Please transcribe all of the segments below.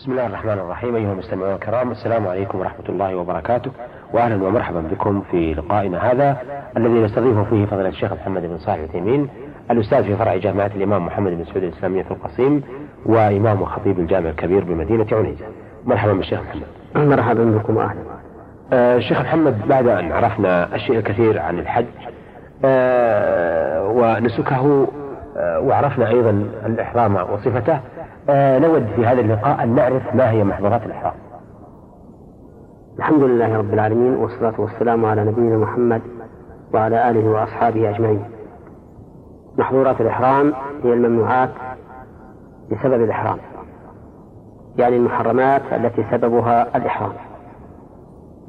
بسم الله الرحمن الرحيم أيها المستمعون الكرام السلام عليكم ورحمة الله وبركاته. وأهلا ومرحبا بكم في لقائنا هذا الذي نستضيف فيه فضيلة الشيخ محمد بن صالح العثيمين الأستاذ في فرع جامعة الإمام محمد بن سعود الإسلامية في القصيم وإمام وخطيب الجامع الكبير بمدينة عنيزة. مرحبا بالشيخ محمد. مرحبا بكم وأهلا. آه شيخ محمد بعد أن عرفنا أشياء الكثير عن الحج آه ونسكه آه وعرفنا أيضا الإحرام وصفته آه نود في هذا اللقاء أن نعرف ما هي محظورات الإحرام. الحمد لله رب العالمين والصلاة والسلام على نبينا محمد وعلى آله وأصحابه أجمعين. محظورات الإحرام هي الممنوعات بسبب الإحرام يعني المحرمات التي سببها الإحرام.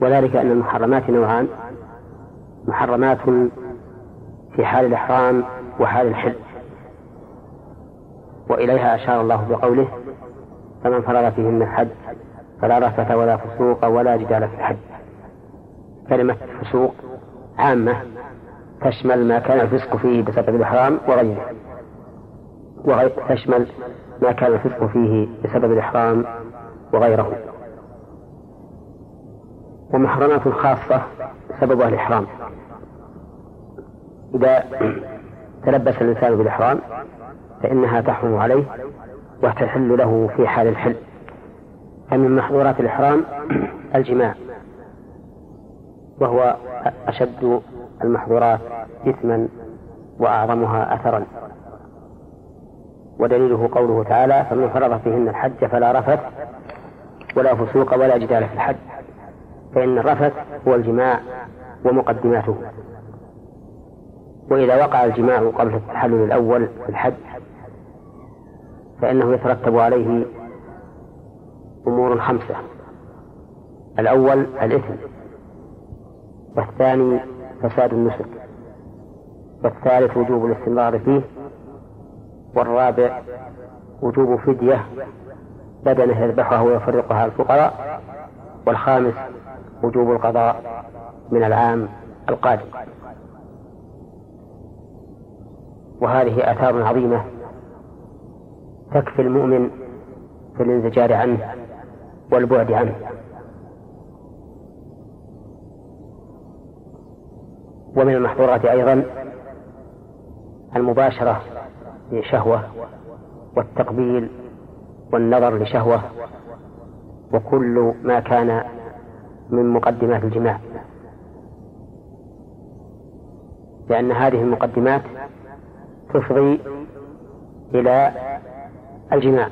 وذلك أن المحرمات نوعان محرمات في حال الإحرام وحال الحل وإليها أشار الله بقوله فمن فرغ فيهن الحج فلا رفث ولا فسوق ولا جدال في الحج. كلمة فسوق عامة تشمل ما كان الفسق فيه بسبب الإحرام وغيره وغير تشمل ما كان الفسق فيه بسبب الإحرام وغيره. ومحرمات خاصة سببها الإحرام. إذا تلبس الإنسان بالإحرام فإنها تحرم عليه وتحل له في حال الحل. فمن محظورات الإحرام الجماع وهو أشد المحظورات إثما وأعظمها أثرا. ودليله قوله تعالى فمن فرض فيهن الحج فلا رفث ولا فسوق ولا جدال في الحج. فإن الرفث هو الجماع ومقدماته. وإذا وقع الجماع قبل التحلل الأول في الحج فإنه يترتب عليه أمور خمسة. الأول الإثم والثاني فساد النسك والثالث وجوب الاستمرار فيه والرابع وجوب فدية بدنه يذبحها ويفرقها الفقراء والخامس وجوب القضاء من العام القادم. وهذه آثار عظيمة تكفي المؤمن في الانزجار عنه والبعد عنه. ومن المحظورات أيضا المباشرة لشهوة والتقبيل والنظر لشهوة وكل ما كان من مقدمات الجماع. لأن هذه المقدمات تفضي إلى الجماع.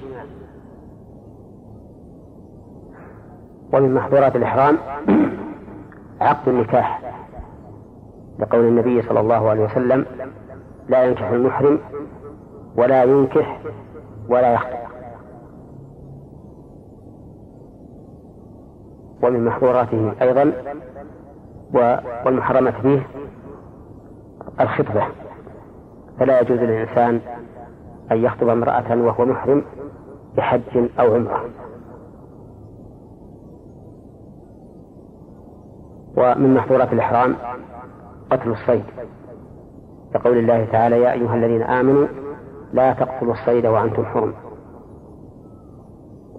ومن محظورات الإحرام عقد النكاح لقول النبي صلى الله عليه وسلم لا ينكح المحرم ولا ينكح ولا يخطب. ومن محظوراته أيضا والمحرمة فيه الخطبة. فلا يجوز للإنسان أن يخطب امرأة وهو محرم بحج أو عمرة. ومن محظورات الإحرام قتل الصيد. كقول الله تعالى يا أيها الذين آمنوا لا تقتلوا الصيد وأنتم حرم.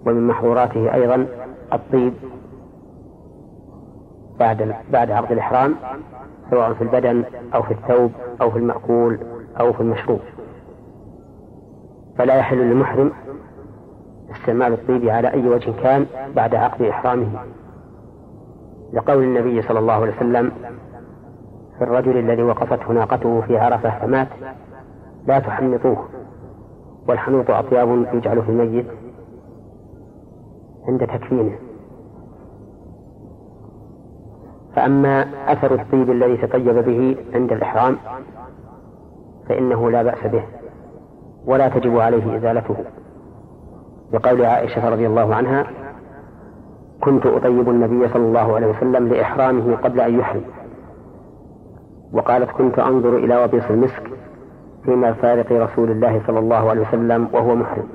ومن محظوراته أيضا الطيب بعد بعد عقد الإحرام سواء في البدن أو في الثوب أو في المأكول أو في المشروب. فلا يحل للمحرم استعمال الطيب على أي وجه كان بعد عقد إحرامه. لقول النبي صلى الله عليه وسلم في الرجل الذي وقفته ناقته في عرفة فمات لا تحنطوه والحنوط أطياب يجعل في الميت عند تكفينه. فأما أثر الطيب الذي تطيب به عند الإحرام فإنه لا بأس به. ولا تجب عليه إزالته. بقول عائشة رضي الله عنها كنت أطيب النبي صلى الله عليه وسلم لإحرامه قبل أن يحرم. وقالت كنت أنظر إلى وبيص المسك في مرفارق رسول الله صلى الله عليه وسلم وهو محرم.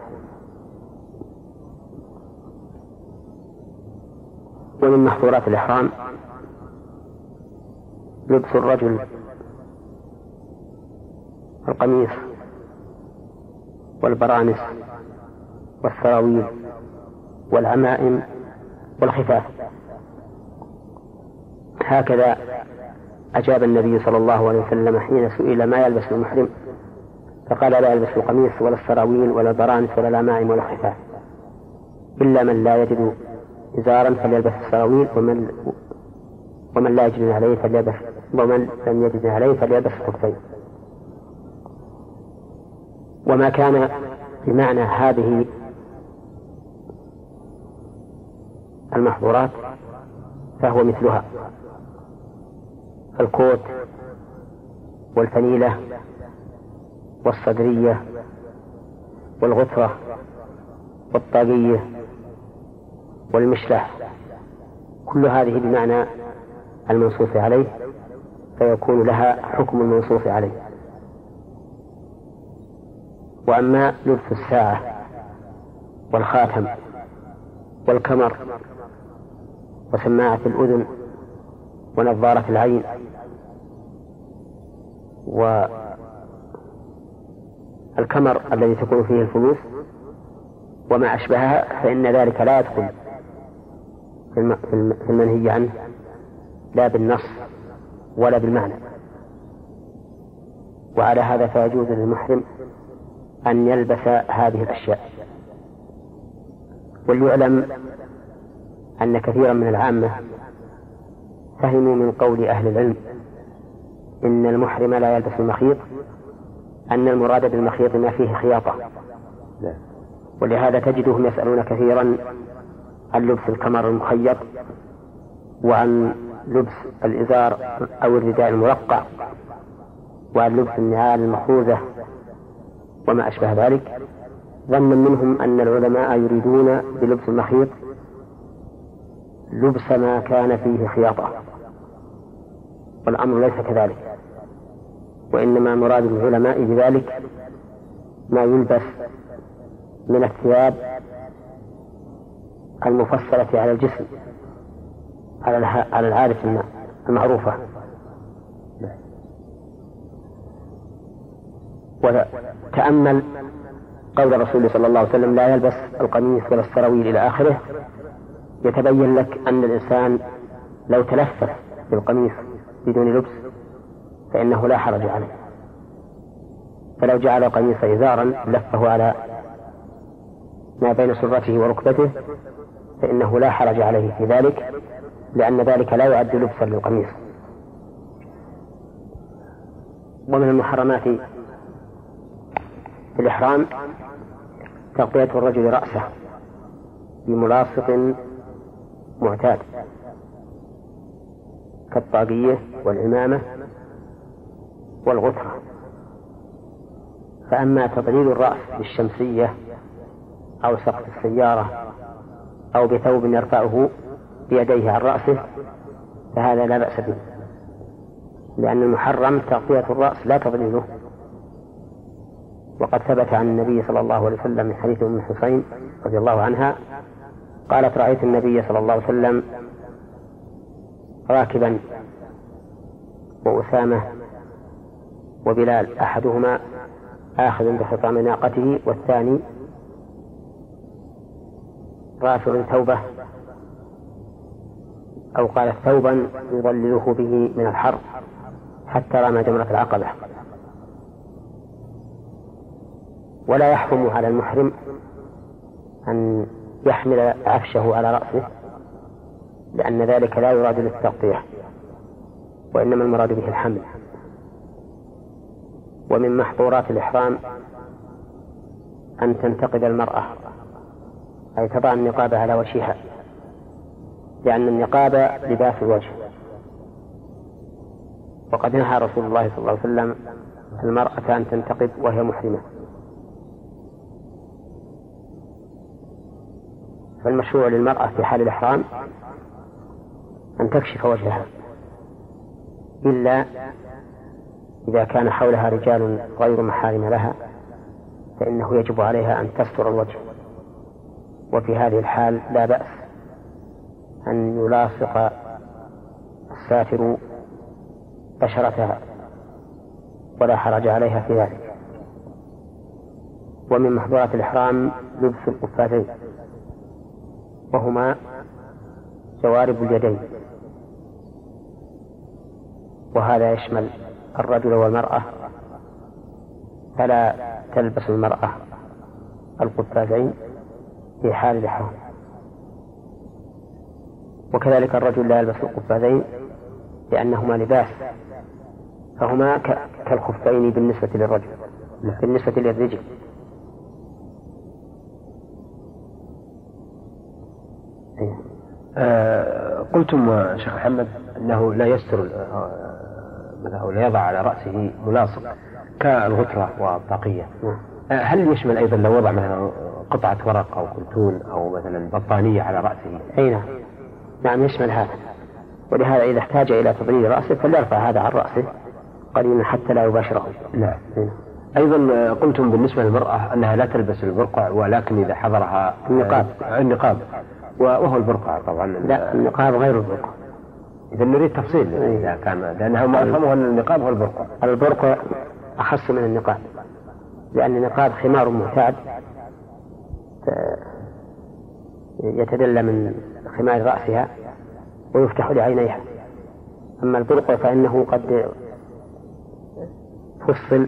ومن محظورات الإحرام لبس الرجل القميص والبرانس والسراويل والعمائم والخفاف. هكذا أجاب النبي صلى الله عليه وسلم حين سئل ما يلبس المحرم فقال لا يلبس القميص ولا السراويل ولا البرانس ولا العمائم ولا الخفاف إلا من لا يجد إزارا فليلبس السراويل ومن ومن لا يجد عليه فليلبس ومن لم يجد عليه فليلبس الخفين وما كان بمعنى هذه المحظورات فهو مثلها. الكوت والفنيلة والصدرية والغثرة والطاقية والمشلح كل هذه بمعنى المنصوص عليه فيكون لها حكم المنصوص عليه. وأما لبس الساعة والخاتم والكمر وسماعة الأذن ونظارة العين والكمر الذي تكون فيه الفلوس وما أشبهها فإن ذلك لا يدخل في المنهي عنه لا بالنص ولا بالمعنى. وعلى هذا فيجوز للمحرم أن يلبس هذه الأشياء. وليعلم أن كثيرا من العامة فهموا من قول أهل العلم إن المحرم لا يلبس المخيط أن المراد بالمخيط ما فيه خياطة. ولهذا تجدهم يسألون كثيرا عن لبس الكمر المخيط وعن لبس الإزار أو الرداء المرقع وعن لبس النعال المخوذة وما أشبه ذلك ظنا منهم أن العلماء يريدون بلبس المخيط لبس ما كان فيه خياطة والأمر ليس كذلك وإنما مراد العلماء بذلك ما يلبس من الثياب المفصلة على الجسم على العادة المعروفة. وتأمل قول الرسول صلى الله عليه وسلم لا يلبس القميص ولا السراويل إلى آخره. يتبين لك أن الإنسان لو تلفف بالقميص بدون لبس فإنه لا حرج عليه. فلو جعل القميص إزارا لفه على ما بين سرته وركبته فإنه لا حرج عليه في ذلك لأن ذلك لا يعد لبسا للقميص. ومن المحرمات في الإحرام تغطية الرجل رأسه بملاصق معتاد كالطاقية والعمامة والغترة فأما تضليل الرأس بالشمسية أو سقف السيارة أو بثوب يرفعه بيديه عن رأسه فهذا لا بأس به لأن المحرم تغطية الرأس لا تضليله. وقد ثبت عن النبي صلى الله عليه وسلم من حديث أم حسين رضي الله عنها قالت رأيت النبي صلى الله عليه وسلم راكبا وأسامة وبلال أحدهما آخذ بخطام ناقته والثاني رافع ثوبه أو قال ثوبا يظلله به من الحر حتى رمى جمرة العقبة. ولا يحرم على المحرم أن يحمل عفشه على رأسه لأن ذلك لا يراد للتغطية وإنما المراد به الحمل. ومن محظورات الإحرام أن تنتقد المرأة أي تضع النقاب على وجهها لأن النقاب لباس الوجه. وقد نهى رسول الله صلى الله عليه وسلم المرأة أن تنتقب وهي محرمة. فالمشروع للمرأة في حال الإحرام أن تكشف وجهها إلا إذا كان حولها رجال غير محارم لها فإنه يجب عليها أن تستر الوجه. وفي هذه الحال لا بأس أن يلاصق الساتر بشرتها ولا حرج عليها في ذلك. ومن محظورات الإحرام لبس القفازين. وهما جوارب اليدين. وهذا يشمل الرجل والمرأة. فلا تلبس المرأة القفازين في حال الإحرام وكذلك الرجل لا يلبس القفازين لأنهما لباس. فهما كالخفين بالنسبة للرجل بالنسبة للرجل. قلتم شيخ محمد أنه لا يستر آه لا يضع على رأسه ملاصق كالغتره والطاقية. نعم. آه هل يشمل أيضا لو وضع مثلا قطعة ورق أو كرتون أو مثلا بطانية على رأسه؟ أي نعم. نعم يشمل هذا. ولهذا إذا احتاج إلى تضليل رأسه فليرفع هذا عن رأسه قليلا حتى لا يباشره. نعم. أيضا قلتم بالنسبة للمرأة أنها لا تلبس البرقع ولكن إذا حضرها النقاب. النقاب. وهو البرقع طبعا. لا النقاب غير البرقع إذا نريد تفصيل. إذا كان لأنه ما أفهمه أن النقاب هو البرقع البرقع أخص من النقاب. لأن النقاب خمار معتاد يتدلى من خمار رأسها ويفتح لعينيها. أما البرقع فإنه قد فصل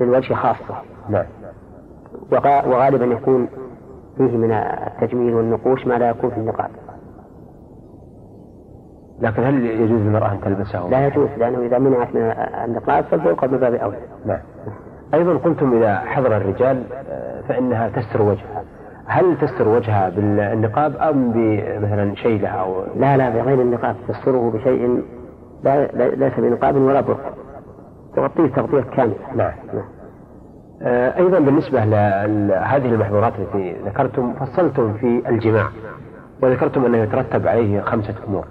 للوجه خاصة. نعم. وغالبا يكون فيه من التجميل والنقوش ما لا يكون في النقاب لكن هل يجوز للمرأة أن تلبسه؟ لا يجوز لأنه إذا منعت من النقاب فالبرقع من باب أولى نعم. أيضا قلتم إذا حضر الرجال آه، فإنها تستر وجهها. هل تستر وجهها بالنقاب أم بمثلا شيلة أو؟ لا لا بغير النقاب. تستره بشيء لا ليس بنقاب ولا برقع تغطيه تغطية كاملة. نعم, نعم. آه، أيضا بالنسبة لهذه المحظورات التي ذكرتم فصلتم في الجماع وذكرتم أنه يترتب عليه خمسة أمور.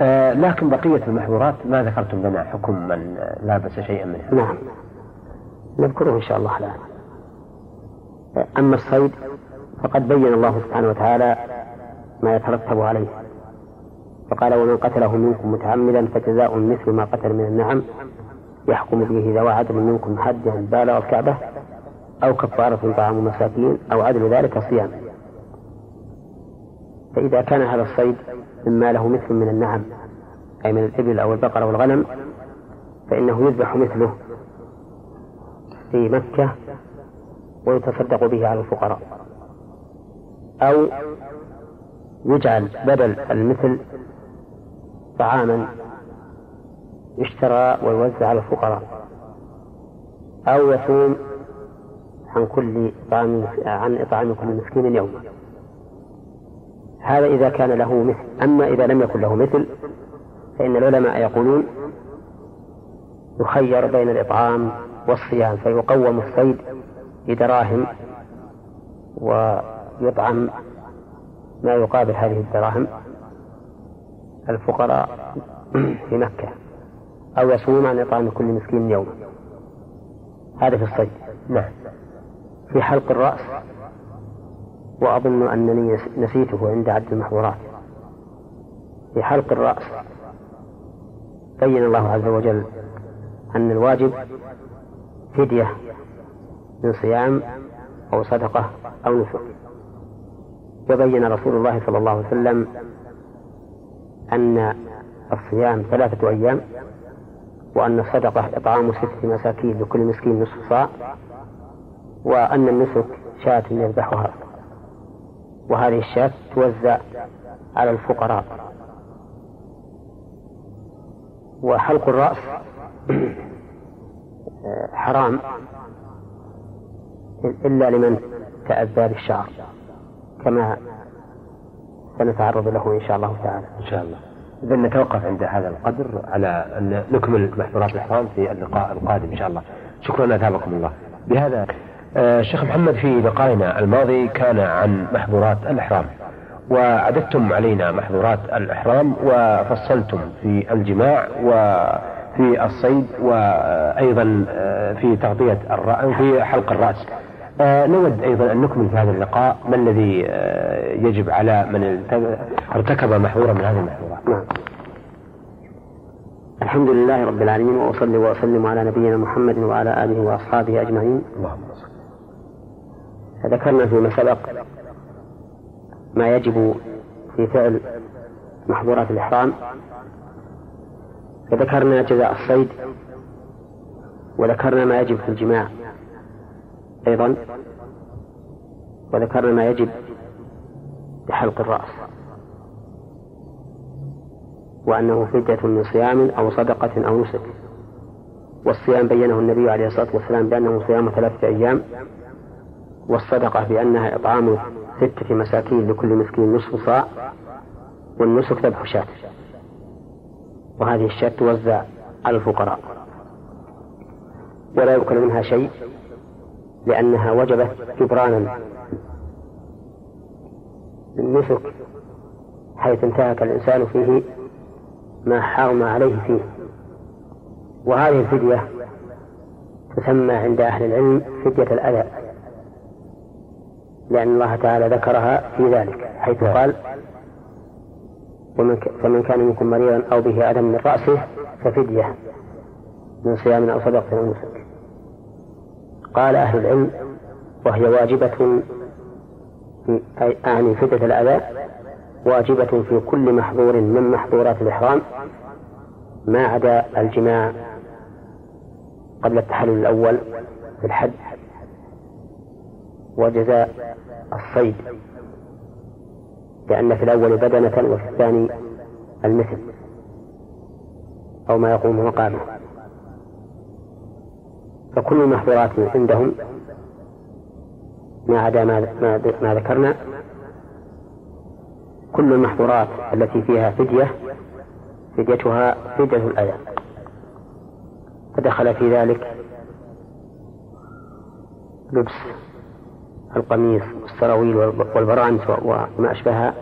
آه، لكن بقية المحظورات ما ذكرتم لنا حكم من لابس شيئا منها. نعم. نذكره إن شاء الله الآن. أما الصيد فقد بين الله سبحانه وتعالى ما يترتب عليه. فقال ومن قتله منكم متعمدا فجزاء مثل ما قتل من النعم يحكم به ذوى عدل منكم حدا بالغ الكعبة أو كفارة طعام مساكين أو عدل ذلك صيام فإذا كان هذا الصيد مما له مثل من النعم أي من الإبل أو البقر أو الغنم فإنه يذبح مثله في مكة ويتصدق به على الفقراء. أو يجعل بدل المثل طعاما يشترى ويوزع على الفقراء. أو يصوم عن كل طعام عن إطعام كل مسكين يوما هذا إذا كان له مثل. أما إذا لم يكن له مثل فإن العلماء يقولون يخير بين الإطعام والصيام فيقوم الصيد بدراهم ويطعم ما يقابل هذه الدراهم الفقراء في مكة. أو يصوم عن إطعام كل مسكين يوما هذا في الصيد. نعم. في حلق الرأس. وأظن أنني نسيته عند عد المحظورات. في حلق الرأس. بين الله عز وجل أن الواجب فدية من صيام أو صدقة أو نسك. وبين رسول الله صلى الله عليه وسلم أن الصيام ثلاثة أيام وأن الصدقة إطعام ست مساكين لكل مسكين نصف صاع وأن النسك شاة يذبحها. وهذه الشاة توزع على الفقراء. وحلق الرأس حرام إلا لمن تأذى بالشعر كما سنتعرض له إن شاء الله تعالى. إن شاء الله. إذا نتوقف عند هذا القدر على أن نكمل محظورات الإحرام في اللقاء القادم إن شاء الله. شكرا أثابكم الله. بهذا آه، شيخ محمد في لقائنا الماضي كان عن محظورات الإحرام وعددتم علينا محظورات الإحرام وفصلتم في الجماع وفي الصيد وأيضا آه، في تغطية الرأس في حلق الرأس. آه، نود أيضا أن نكمل في هذا اللقاء ما الذي يجب على من ارتكب محظورا من هذه المحظورات. نعم. الحمد لله رب العالمين وأصلي وأسلم على نبينا محمد وعلى آله وأصحابه أجمعين. اللهم صل. ذكرنا فيما سبق ما يجب في فعل محظورات الإحرام. فذكرنا جزاء الصيد. وذكرنا ما يجب في الجماع أيضا. وذكرنا ما يجب بحلق الرأس. وأنه فدية من صيام أو صدقة أو نسك. والصيام بينه النبي عليه الصلاة والسلام بأنه صيام ثلاثة أيام والصدقة بأنها إطعام ستة مساكين لكل مسكين نصف صاع والنسك ذبح شاة. وهذه الشاة توزع على الفقراء. ولا يؤكل منها شيء لأنها وجبت جبرانا. للنسك حيث انتهك الإنسان فيه ما حرم عليه فيه وهذه الفدية تسمى عند أهل العلم فدية الأذى لأن الله تعالى ذكرها في ذلك حيث نعم. قال ومن فمن كان منكم مريضا أو به أذى من رأسه ففدية من صيام أو صدقة أو نسك قال أهل العلم وهي واجبة أعني فدية الأذى واجبة في كل محظور من محظورات الإحرام ما عدا الجماع قبل التحلل الأول في الحج وجزاء الصيد لأن في الأول بدنة وفي الثاني المثل أو ما يقوم مقامه. فكل المحظورات عندهم ما عدا ما, ذكرنا كل المحظورات التي فيها فدية فديتها فدية الأذى. فدخل في ذلك لبس القميص والسراويل والبرانس وما أشبهها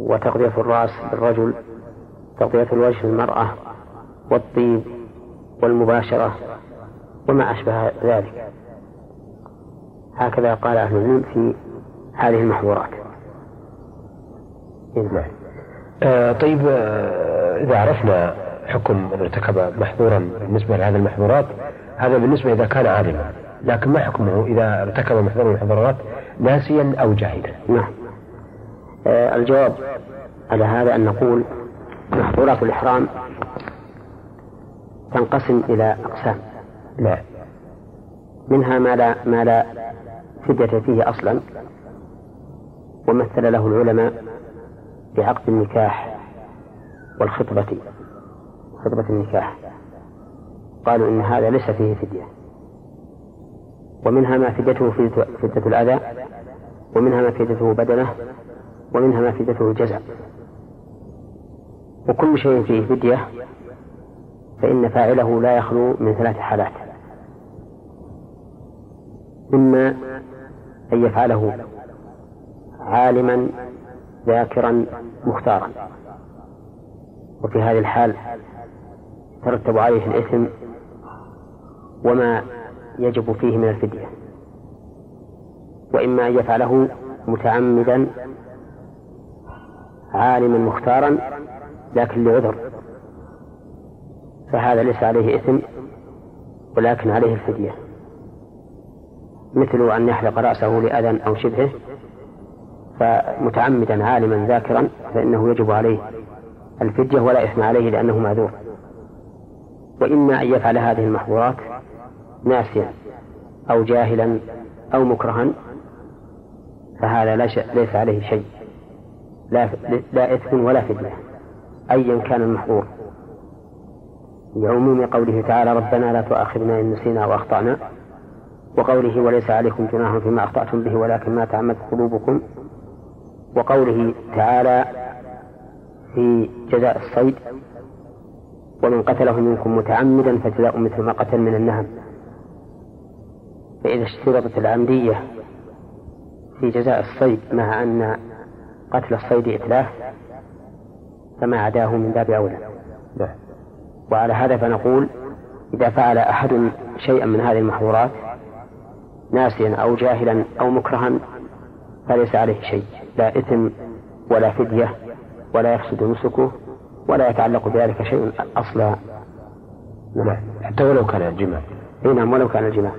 وتغطية الرأس بالرجل تغطية الوجه للمرأة والطيب والمباشرة وما أشبه ذلك. هكذا قال أهل العلم في هذه المحظورات. نعم. آه طيب آه إذا عرفنا حكم من ارتكب محظورا بالنسبة لهذه المحظورات هذا بالنسبة إذا كان عالما لكن ما حكمه إذا ارتكب محظورا من المحظورات ناسيا أو جاهلا؟ نعم. آه الجواب على هذا أن نقول محظورات الإحرام تنقسم إلى أقسام. نعم. منها ما لا ما لا فدية فيه أصلا ومثل له العلماء بعقد النكاح والخطبة. خطبة النكاح. قالوا إن هذا ليس فيه فدية. ومنها ما فديته فدية الأذى ومنها ما فديته بدنه ومنها ما فديته جزع وكل شيء فيه فدية فإن فاعله لا يخلو من ثلاث حالات. إما أن يفعله عالما ذاكرا مختارا. وفي هذه الحال ترتب عليه الإثم وما يجب فيه من الفدية. وإما أن يفعله متعمدا عالما مختارا لكن لعذر. فهذا ليس عليه إثم ولكن عليه الفدية. مثل أن يحلق رأسه لأذى أو شبهه فمتعمدا عالما ذاكرا فإنه يجب عليه الفدية ولا إثم عليه لأنه معذور. وإما أن يفعل هذه المحظورات ناسيا أو جاهلا أو مكرها فهذا ليس عليه شيء. لا, لا إثم ولا فدية أيا كان المحظور. لعموم قوله تعالى ربنا لا تؤاخذنا إن نسينا وأخطأنا وقوله وليس عليكم جناح فيما أخطأتم به ولكن ما تعمد قلوبكم وقوله تعالى في جزاء الصيد ومن قتله منكم متعمدا فجزاء مثل ما قتل من النهم. فإذا اشترطت العمدية في جزاء الصيد مع أن قتل الصيد إتلاف فما عداه من باب أولى. وعلى هذا فنقول إذا فعل أحد شيئا من هذه المحظورات ناسيا أو جاهلا أو مكرها فليس عليه شيء. لا إثم ولا فدية ولا يفسد نسكه ولا يتعلق بذلك شيء أصلا. نعم. حتى ولو كان الجماع. إي نعم ولو كان الجماع.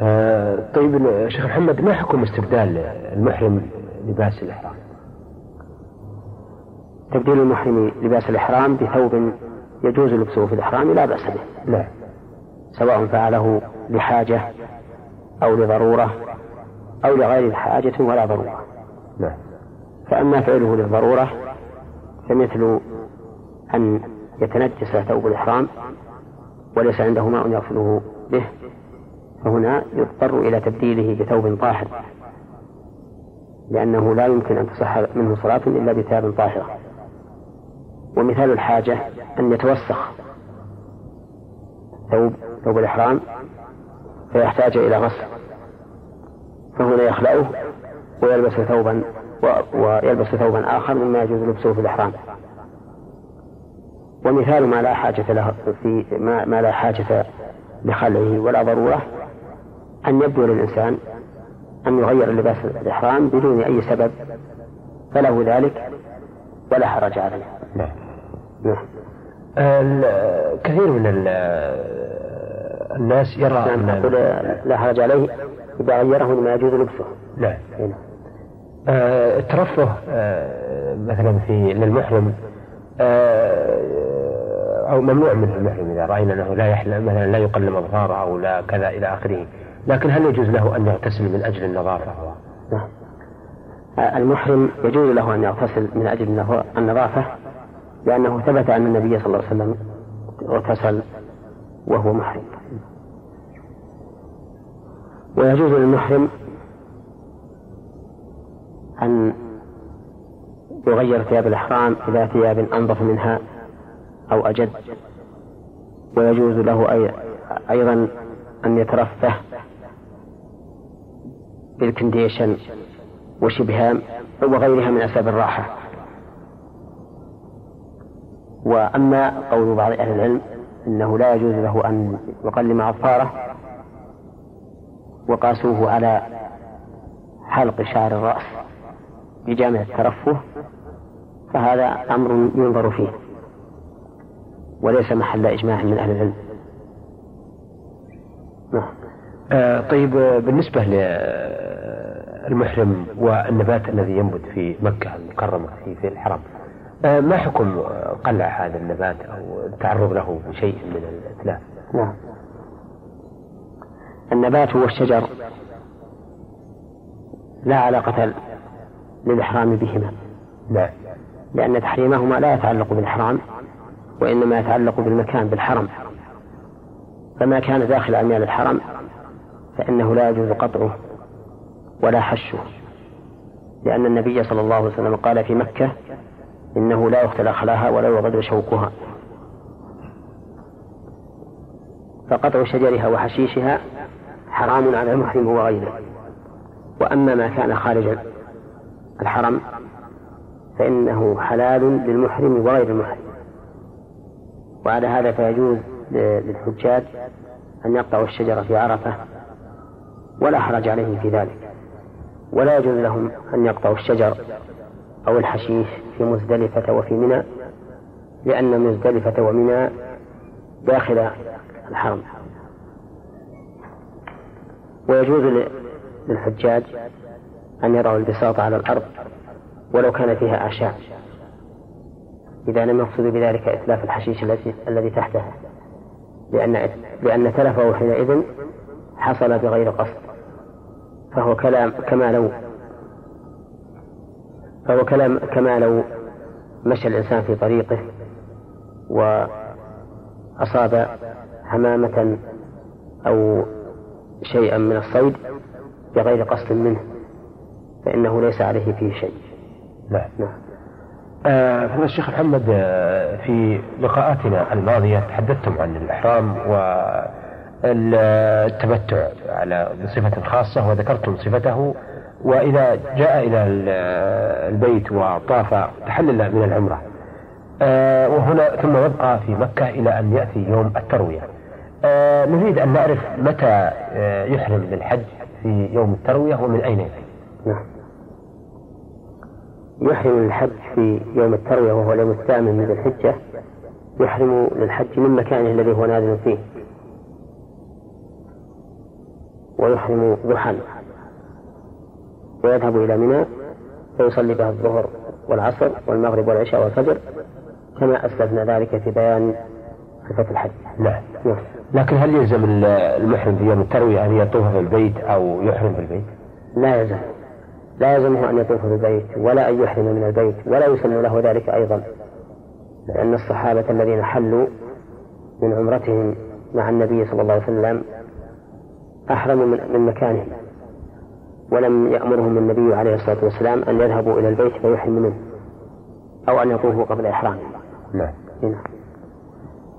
آه طيب شيخ محمد ما حكم استبدال المحرم لباس الإحرام؟ تبديل المحرم لباس الإحرام بثوب يجوز لبسه في الإحرام لا بأس به. نعم سواء فعله لحاجة أو لضرورة أو لغير حاجة ولا ضرورة. نعم. فأما فعله للضرورة فمثل أن يتنجس ثوب الإحرام وليس عنده ماء يغسله به فهنا يضطر إلى تبديله بثوب طاهر لأنه لا يمكن أن تصح منه صلاة إلا بثياب طاهرة. ومثال الحاجة أن يتوسخ ثوب ثوب الإحرام فيحتاج إلى غسل فهنا يخلعه ويلبس ثوبا ويلبس ثوبا آخر مما يجوز لبسه في الإحرام. ومثال ما لا حاجة له في ما, ما لا حاجة لخلعه ولا ضرورة أن يبدو للإنسان أن يغير لباس الإحرام بدون أي سبب فله ذلك ولا حرج عليه. نعم. نعم. كثير من الناس يرى نعم أن لا حرج عليه إذا غيره لما يجوز لبسه. نعم. آه الترفه آه مثلا في للمحرم آه أو ممنوع منه المحرم إذا رأينا أنه لا يحلم مثلا لا يقلم أظفاره أو لا كذا إلى آخره. لكن هل يجوز له أن يغتسل من أجل النظافة؟ نعم. المحرم يجوز له أن يغتسل من أجل النظافة لأنه ثبت أن النبي صلى الله عليه وسلم اغتسل وهو محرم. ويجوز للمحرم أن يغير ثياب الإحرام إلى ثياب أنظف منها أو أجد. ويجوز له أيضا أن يترفه بالكنديشن وشبهها وغيرها من أسباب الراحة. وأما قول بعض أهل العلم أنه لا يجوز له أن يقلم أظفاره وقاسوه على حلق شعر الرأس. بجامع الترفه فهذا أمر ينظر فيه وليس محل إجماع من أهل العلم. نعم. آه طيب بالنسبة للمحرم والنبات الذي ينبت في مكة المكرمة في, في الحرم آه ما حكم قلع هذا النبات أو التعرض له بشيء من الإتلاف؟ نعم. النبات هو الشجر لا علاقة للإحرام بهما. نعم لأن تحريمهما لا يتعلق بالإحرام وإنما يتعلق بالمكان بالحرم. فما كان داخل أميال الحرم فإنه لا يجوز قطعه ولا حشه. لأن النبي صلى الله عليه وسلم قال في مكة إنه لا يقتل خلاها ولا يغدر شوكها. فقطع شجرها وحشيشها حرام على المحرم وغيره. وأما ما كان خارج الحرم فإنه حلال للمحرم وغير المحرم. وعلى هذا فيجوز للحجاج أن يقطعوا الشجرة في عرفة ولا حرج عليهم في ذلك. ولا يجوز لهم أن يقطعوا الشجر أو الحشيش في مزدلفة وفي منى لأن مزدلفة ومنى داخل الحرم. ويجوز للحجاج أن يضعوا البساط على الأرض ولو كان فيها أعشاب إذا لم يقصدوا بذلك إتلاف الحشيش الذي تحتها لأن لأن تلفه حينئذ حصل بغير قصد. فهو كلام كما لو فهو كلام كما لو مشى الإنسان في طريقه وأصاب حمامة أو شيئا من الصيد بغير قصد منه. فإنه ليس عليه فيه شيء. نعم. نعم. آه الشيخ محمد آه في لقاءاتنا الماضية تحدثتم عن الإحرام والتمتع على بصفة خاصة وذكرتم صفته وإذا جاء إلى البيت وطاف تحلل من العمرة. آه وهنا ثم يبقى في مكة إلى أن يأتي يوم التروية. آه نريد أن نعرف متى يحرم بالحج في يوم التروية ومن أين يأتي؟ نعم. يحرم للحج في يوم التروية وهو اليوم الثامن من الحجة يحرم للحج من مكانه الذي هو نازل فيه. ويحرم ضحى. ويذهب إلى منى فيصلي بها الظهر والعصر والمغرب والعشاء والفجر كما أسلفنا ذلك في بيان صفة الحج. نعم. لكن هل يلزم المحرم في يوم التروية أن يطوف في البيت أو يحرم في البيت؟ لا يلزم. لا يلزمه أن يطوف في البيت ولا أن يحرم من البيت ولا يسن له ذلك أيضا. لأن الصحابة الذين حلوا من عمرتهم مع النبي صلى الله عليه وسلم أحرموا من مكانهم ولم يأمرهم النبي عليه الصلاة والسلام أن يذهبوا إلى البيت فيحرموا منه أو أن يطوفوا قبل إحرامهم نعم. نعم.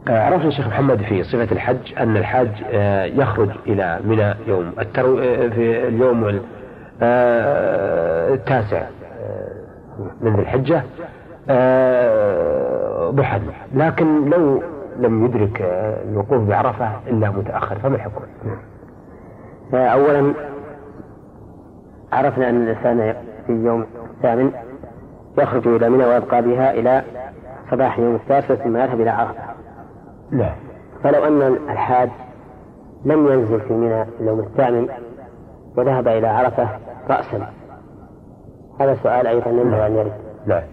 آه، عرفنا الشيخ محمد في صفة الحج أن الحاج آه، يخرج إلى منى يوم الترو آه، في اليوم التاسع من ذي الحجة ضحى لكن لو لم يدرك الوقوف بعرفة إلا متأخر فما الحكم؟ أولا عرفنا أن الإنسان في يوم الثامن يخرج إلى منى ويبقى بها إلى صباح يوم التاسع ثم يذهب إلى عرفة. لا فلو أن الحاج لم ينزل في منى اليوم الثامن وذهب إلى عرفة رأسا هذا سؤال أيضا ينبغي أن يرد. لا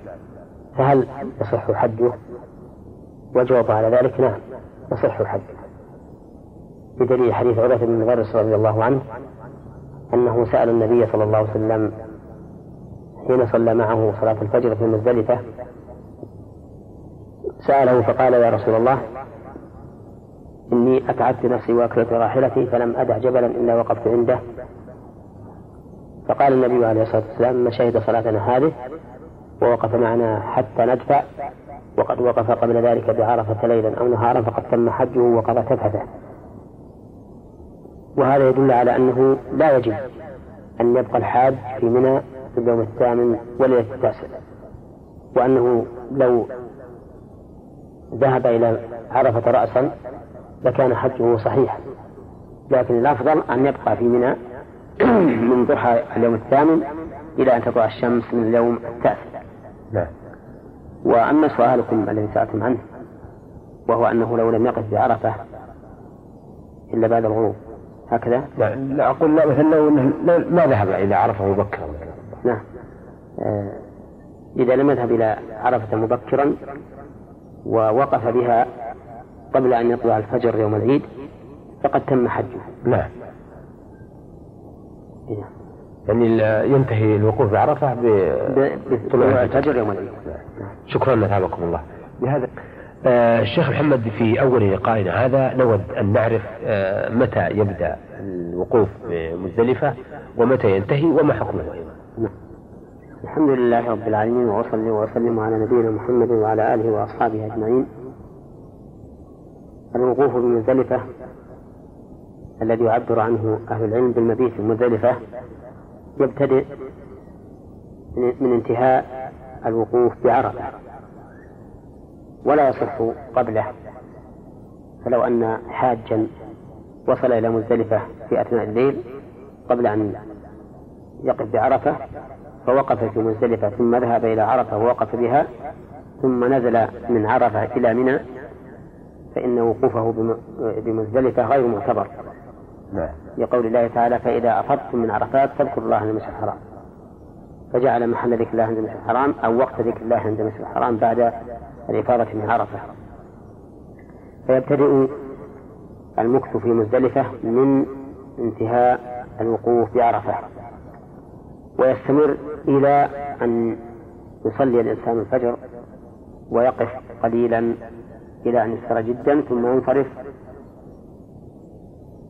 فهل يصح حجه؟ وجواب على ذلك نعم يصح حجه بدليل حديث عبادة بن مغرس رضي الله عنه أنه سأل النبي صلى الله عليه وسلم حين صلى معه صلاة الفجر في مزدلفة سأله فقال يا رسول الله إني أتعبت نفسي وأكلت راحلتي فلم أدع جبلا إلا وقفت عنده فقال النبي عليه الصلاة والسلام ما شهد صلاتنا هذه ووقف معنا حتى ندفع وقد وقف قبل ذلك بعرفة ليلا أو نهارا فقد تم حجه وقضى تفته وهذا يدل على أنه لا يجب أن يبقى الحاج في منى في اليوم الثامن وليلة التاسع وأنه لو ذهب إلى عرفة رأسا لكان حجه صحيحا لكن الأفضل أن يبقى في منى من ضحى اليوم الثامن إلى أن تطلع الشمس من اليوم التاسع. نعم. وأما سؤالكم الذي سألتم عنه وهو أنه لو لم يقف بعرفة إلا بعد الغروب هكذا؟ لا, لا أقول لا مثلا لو أنه ما ذهب إلى عرفة مبكرا. نعم. آه إذا لم يذهب إلى عرفة مبكرا ووقف بها قبل أن يطلع الفجر يوم العيد فقد تم حجه. نعم. يعني ينتهي الوقوف بعرفة بطلوع الفجر يوم العيد. نعم. شكرا لكم الله. بهذا. آه الشيخ محمد في أول لقائنا هذا نود أن نعرف آه متى يبدأ الوقوف بمزدلفة ومتى ينتهي وما حكمه أيضا. نعم. الحمد لله رب العالمين وأصلي وأسلم على نبينا محمد وعلى آله وأصحابه أجمعين. الوقوف بمزدلفة الذي يعبر عنه أهل العلم بالمبيت بمزدلفة يبتدئ من انتهاء الوقوف بعرفة ولا يصح قبله فلو أن حاجا وصل إلى مزدلفة في أثناء الليل قبل أن يقف بعرفة فوقف في مزدلفة ثم ذهب إلى عرفة ووقف بها ثم نزل من عرفة إلى منى فإن وقوفه بمزدلفة غير معتبر. نعم. لقول الله تعالى فإذا أفضتم من عرفات فاذكروا الله عند المسجد الحرام. فجعل محل ذكر الله عند المسجد الحرام أو وقت ذكر الله عند المسجد الحرام بعد الإفاضة من عرفة. فيبتدئ المكث في مزدلفة من انتهاء الوقوف بعرفة. ويستمر إلى أن يصلي الإنسان الفجر ويقف قليلا إلى أن يسر جدا ثم ينصرف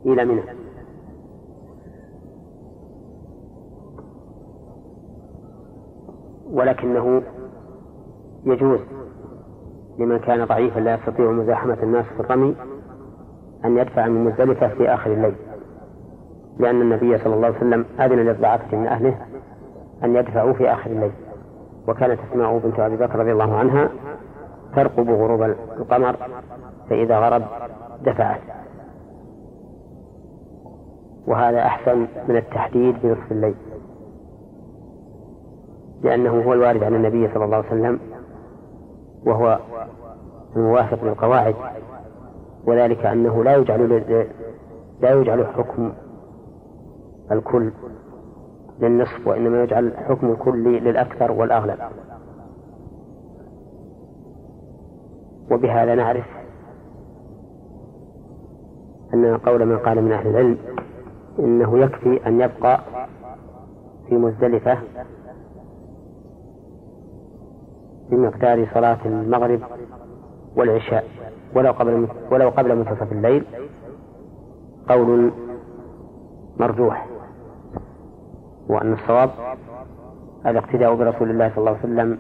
إلى منى. ولكنه يجوز لمن كان ضعيفا لا يستطيع مزاحمة الناس في الرمي أن يدفع من مزدلفة في آخر الليل. لأن النبي صلى الله عليه وسلم أذن للضعافة من أهله أن يدفعوا في آخر الليل. وكانت أسماء بنت أبي بكر رضي الله عنها ترقب غروب القمر فإذا غرب دفعت. وهذا أحسن من التحديد بنصف الليل. لأنه هو الوارد عن النبي صلى الله عليه وسلم وهو الموافق للقواعد وذلك أنه لا يجعل لا يجعل حكم الكل للنصف وإنما يجعل حكم الكل للأكثر والأغلب. وبهذا نعرف أن قول من قال من أهل العلم إنه يكفي أن يبقى في مزدلفة بمقدار صلاة المغرب والعشاء ولو قبل ولو قبل منتصف الليل قول مرجوح. وأن الصواب الاقتداء برسول الله صلى الله عليه وسلم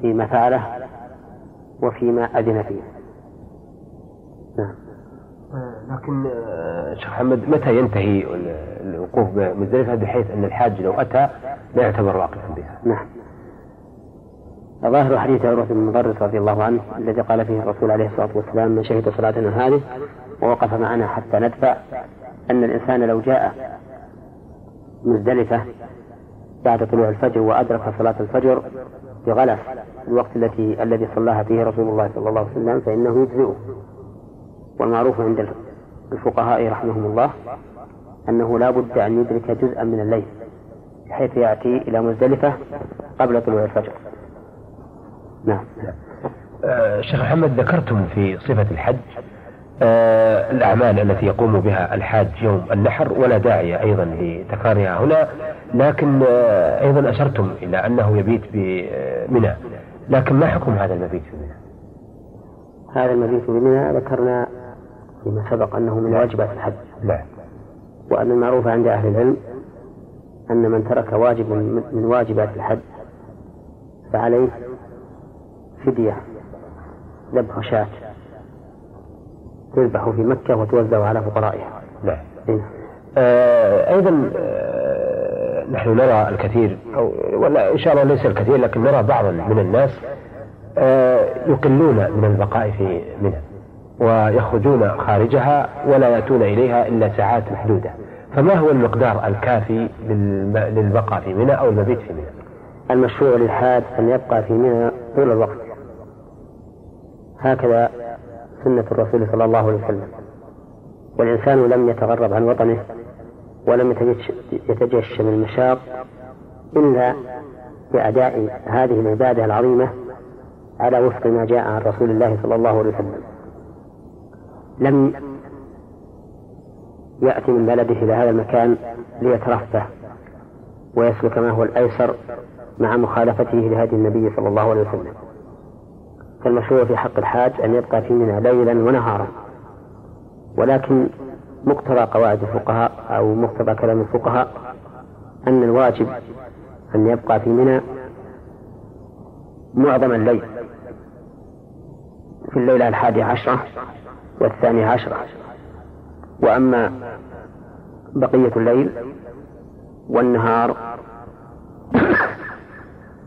فيما فعله وفيما أذن فيه. نعم. لكن آه، شيخ محمد متى ينتهي الوقوف بمزدلفة بحيث أن الحاج لو أتى لا يعتبر واقفا بها؟ نعم. ظاهر حديث عروة بن مضرس رضي الله عنه الذي قال فيه الرسول عليه الصلاة والسلام من شهد صلاتنا هذه ووقف معنا حتى ندفع أن الإنسان لو جاء مزدلفة بعد طلوع الفجر وأدرك صلاة الفجر بغلس الوقت التي الذي صلاها فيه رسول الله صلى الله عليه وسلم فإنه يجزئه. والمعروف عند الفقهاء رحمهم الله أنه لا بد أن يدرك جزءا من الليل بحيث يأتي إلى مزدلفة قبل طلوع الفجر. نعم. آه شيخ محمد ذكرتم في صفة الحج آه الأعمال التي يقوم بها الحاج يوم النحر ولا داعي أيضا لتكرارها هنا لكن آه أيضا أشرتم إلى أنه يبيت بمنى لكن ما حكم هذا المبيت في منى؟ هذا المبيت بمنى ذكرنا فيما سبق أنه من واجبات الحج نعم وأن المعروف عند أهل العلم أن من ترك واجب من واجبات الحج فعليه فدية ذبح شاة تذبح في مكة وتوزع على فقرائها. نعم آه أيضا آه نحن نرى الكثير أو ولا إن شاء الله ليس الكثير لكن نرى بعضا من الناس آه يقلون من البقاء في منى. ويخرجون خارجها ولا يأتون إليها إلا ساعات محدودة. فما هو المقدار الكافي للبقاء في منى أو المبيت في منى؟ المشروع للحاج أن يبقى في منى طول الوقت. هكذا سنة الرسول صلى الله عليه وسلم. والإنسان لم يتغرب عن وطنه ولم يتجشم المشاق إلا بأداء هذه العبادة العظيمة على وفق ما جاء عن رسول الله صلى الله عليه وسلم. لم يأتي من بلده إلى هذا المكان ليترفه ويسلك ما هو الأيسر مع مخالفته لهدي النبي صلى الله عليه وسلم. فالمشروع في حق الحاج أن يبقى في منى ليلا ونهارا ولكن مقتضى قواعد الفقهاء أو مقتضى كلام الفقهاء أن الواجب أن يبقى في منى معظم الليل في الليلة الحادية عشرة والثانية عشرة. وأما بقية الليل والنهار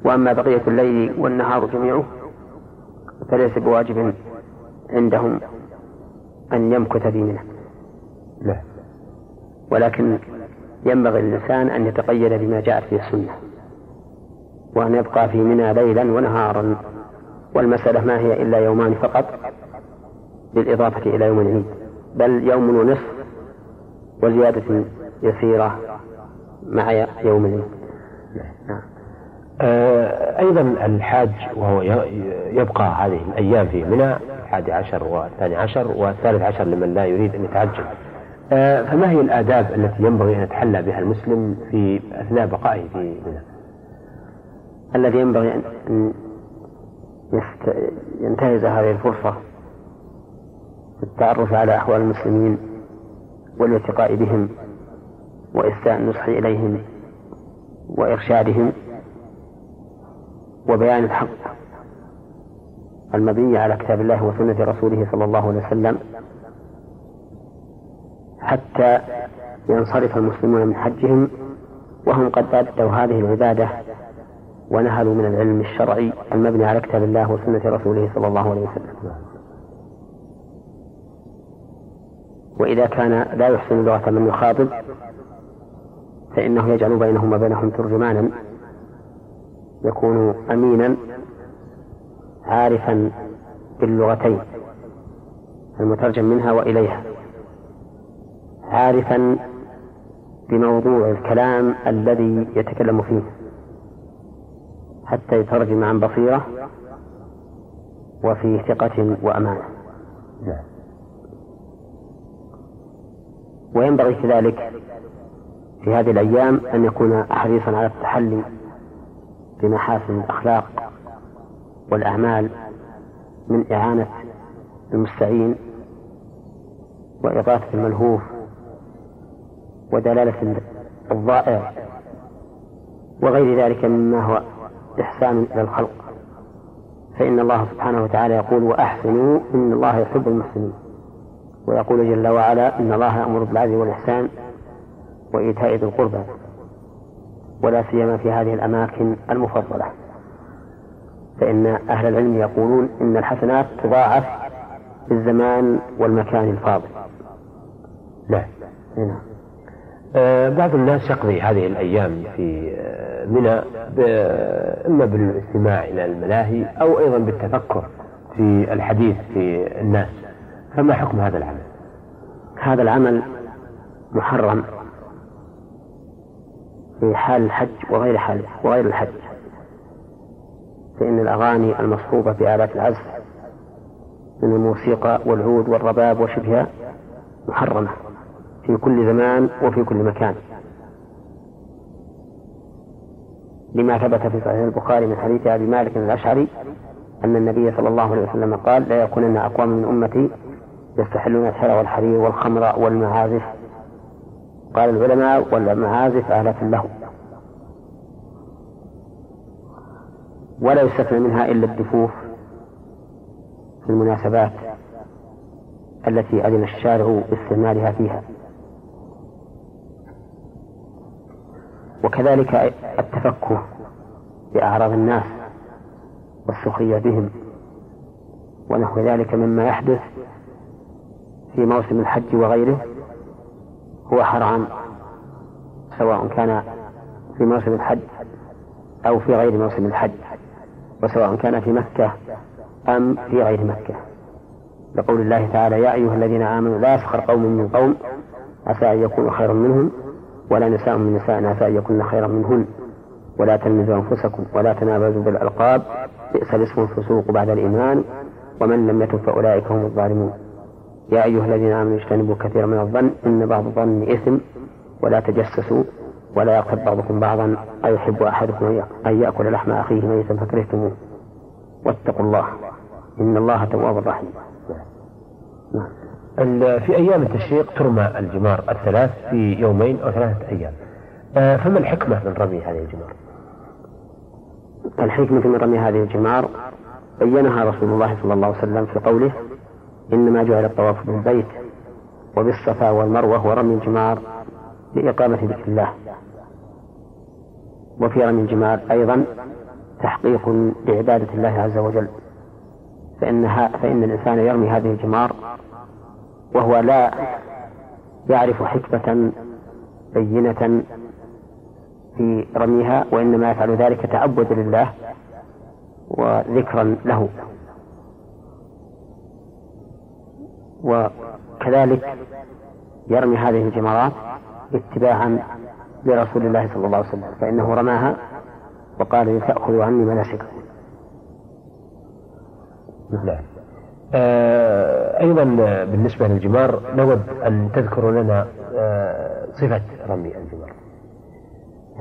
وأما بقية الليل والنهار جميعه فليس بواجب عندهم أن يمكث في منى. لا. ولكن ينبغي للإنسان أن يتقيد بما جاءت في السنة وأن يبقى في منى ليلا ونهارا والمسألة ما هي إلا يومان فقط. بالإضافة إلى يوم العيد بل يوم ونصف وزيادة يسيرة مع يوم العيد. نعم. آه، أيضا الحاج وهو يبقى هذه الأيام في منى الحادي عشر والثاني عشر والثالث عشر لمن لا يريد أن يتعجل. آه، فما هي الآداب التي ينبغي أن يتحلى بها المسلم في أثناء بقائه في منى؟ الذي ينبغي أن ينتهز هذه الفرصة التعرف على أحوال المسلمين والالتقاء بهم وإساء النصح إليهم وإرشادهم وبيان الحق المبني على كتاب الله وسنة رسوله صلى الله عليه وسلم حتى ينصرف المسلمون من حجهم وهم قد أدوا هذه العبادة ونهلوا من العلم الشرعي المبني على كتاب الله وسنة رسوله صلى الله عليه وسلم. وإذا كان لا يحسن لغة من يخاطب فإنه يجعل بينهم وبينهم ترجمانا يكون أمينا عارفا باللغتين المترجم منها وإليها عارفا بموضوع الكلام الذي يتكلم فيه حتى يترجم عن بصيرة وفي ثقة وأمانة نعم. وينبغي كذلك في هذه الأيام أن يكون حريصا على التحلي بمحاسن الأخلاق والأعمال من إعانة المستعين وإغاثة الملهوف ودلالة الضائع وغير ذلك مما هو إحسان إلى الخلق. فإن الله سبحانه وتعالى يقول وأحسنوا إن الله يحب المحسنين. ويقول جل وعلا إن الله يأمر بالعدل والإحسان وإيتاء ذي القربى ولا سيما في هذه الأماكن المفضلة. فإن أهل العلم يقولون إن الحسنات تضاعف في الزمان والمكان الفاضل. نعم نعم. آه بعض الناس يقضي هذه الأيام في آه، منى إما بالاستماع إلى الملاهي أو أيضا بالتفكر في الحديث في الناس. فما حكم هذا العمل؟ هذا العمل محرم في حال الحج وغير حال وغير الحج فإن الأغاني المصحوبة بآلات العزف من الموسيقى والعود والرباب وشبهها محرمة في كل زمان وفي كل مكان لما ثبت في صحيح البخاري من حديث أبي مالك الأشعري أن النبي صلى الله عليه وسلم قال لا يكونن أقوام من أمتي يستحلون الحر والحرير والخمر والمعازف قال العلماء والمعازف آلة له ولا يستثنى منها إلا الدفوف في المناسبات التي أذن الشارع باستعمالها فيها. وكذلك التفكه بأعراض الناس والسخرية بهم ونحو ذلك مما يحدث في موسم الحج وغيره هو حرام سواء كان في موسم الحج أو في غير موسم الحج وسواء كان في مكة أم في غير مكة. لقول الله تعالى يا أيها الذين آمنوا لا يسخر قوم من قوم عسى أن يكونوا خيرا منهم ولا نساء من نساء عسى أن يكون خيرا منهن ولا تلمزوا أنفسكم ولا تنابزوا بالألقاب بئس الاسم الفسوق بعد الإيمان ومن لم يتب فأولئك هم الظالمون. يا أيها الذين آمنوا اجتنبوا كثيرا من الظن إن بعض الظن إثم ولا تجسسوا ولا يغتب بعضكم بعضا أيحب أحدكم أن يأكل لحم أخيه ميتا فكرهتموه واتقوا الله إن الله تواب رحيم نعم. في أيام التشريق ترمى الجمار الثلاث في يومين أو ثلاثة أيام آه، فما الحكمة من رمي هذه الجمار؟ الحكمة من رمي هذه الجمار بينها رسول الله صلى الله عليه وسلم في قوله إنما جعل الطواف بالبيت وبالصفا والمروة ورمي الجمار لإقامة ذكر الله. وفي رمي الجمار أيضا تحقيق لعبادة الله عز وجل. فإنها فإن الإنسان يرمي هذه الجمار وهو لا يعرف حكمة بينة في رميها وإنما يفعل ذلك تعبدا لله وذكرا له. وكذلك يرمي هذه الجمرات اتباعا لرسول الله صلى الله عليه وسلم فإنه رماها وقال لتأخذوا عني مناسككم نعم. آه أيضا بالنسبة للجمار نود أن تذكروا لنا آه صفة رمي الجمار.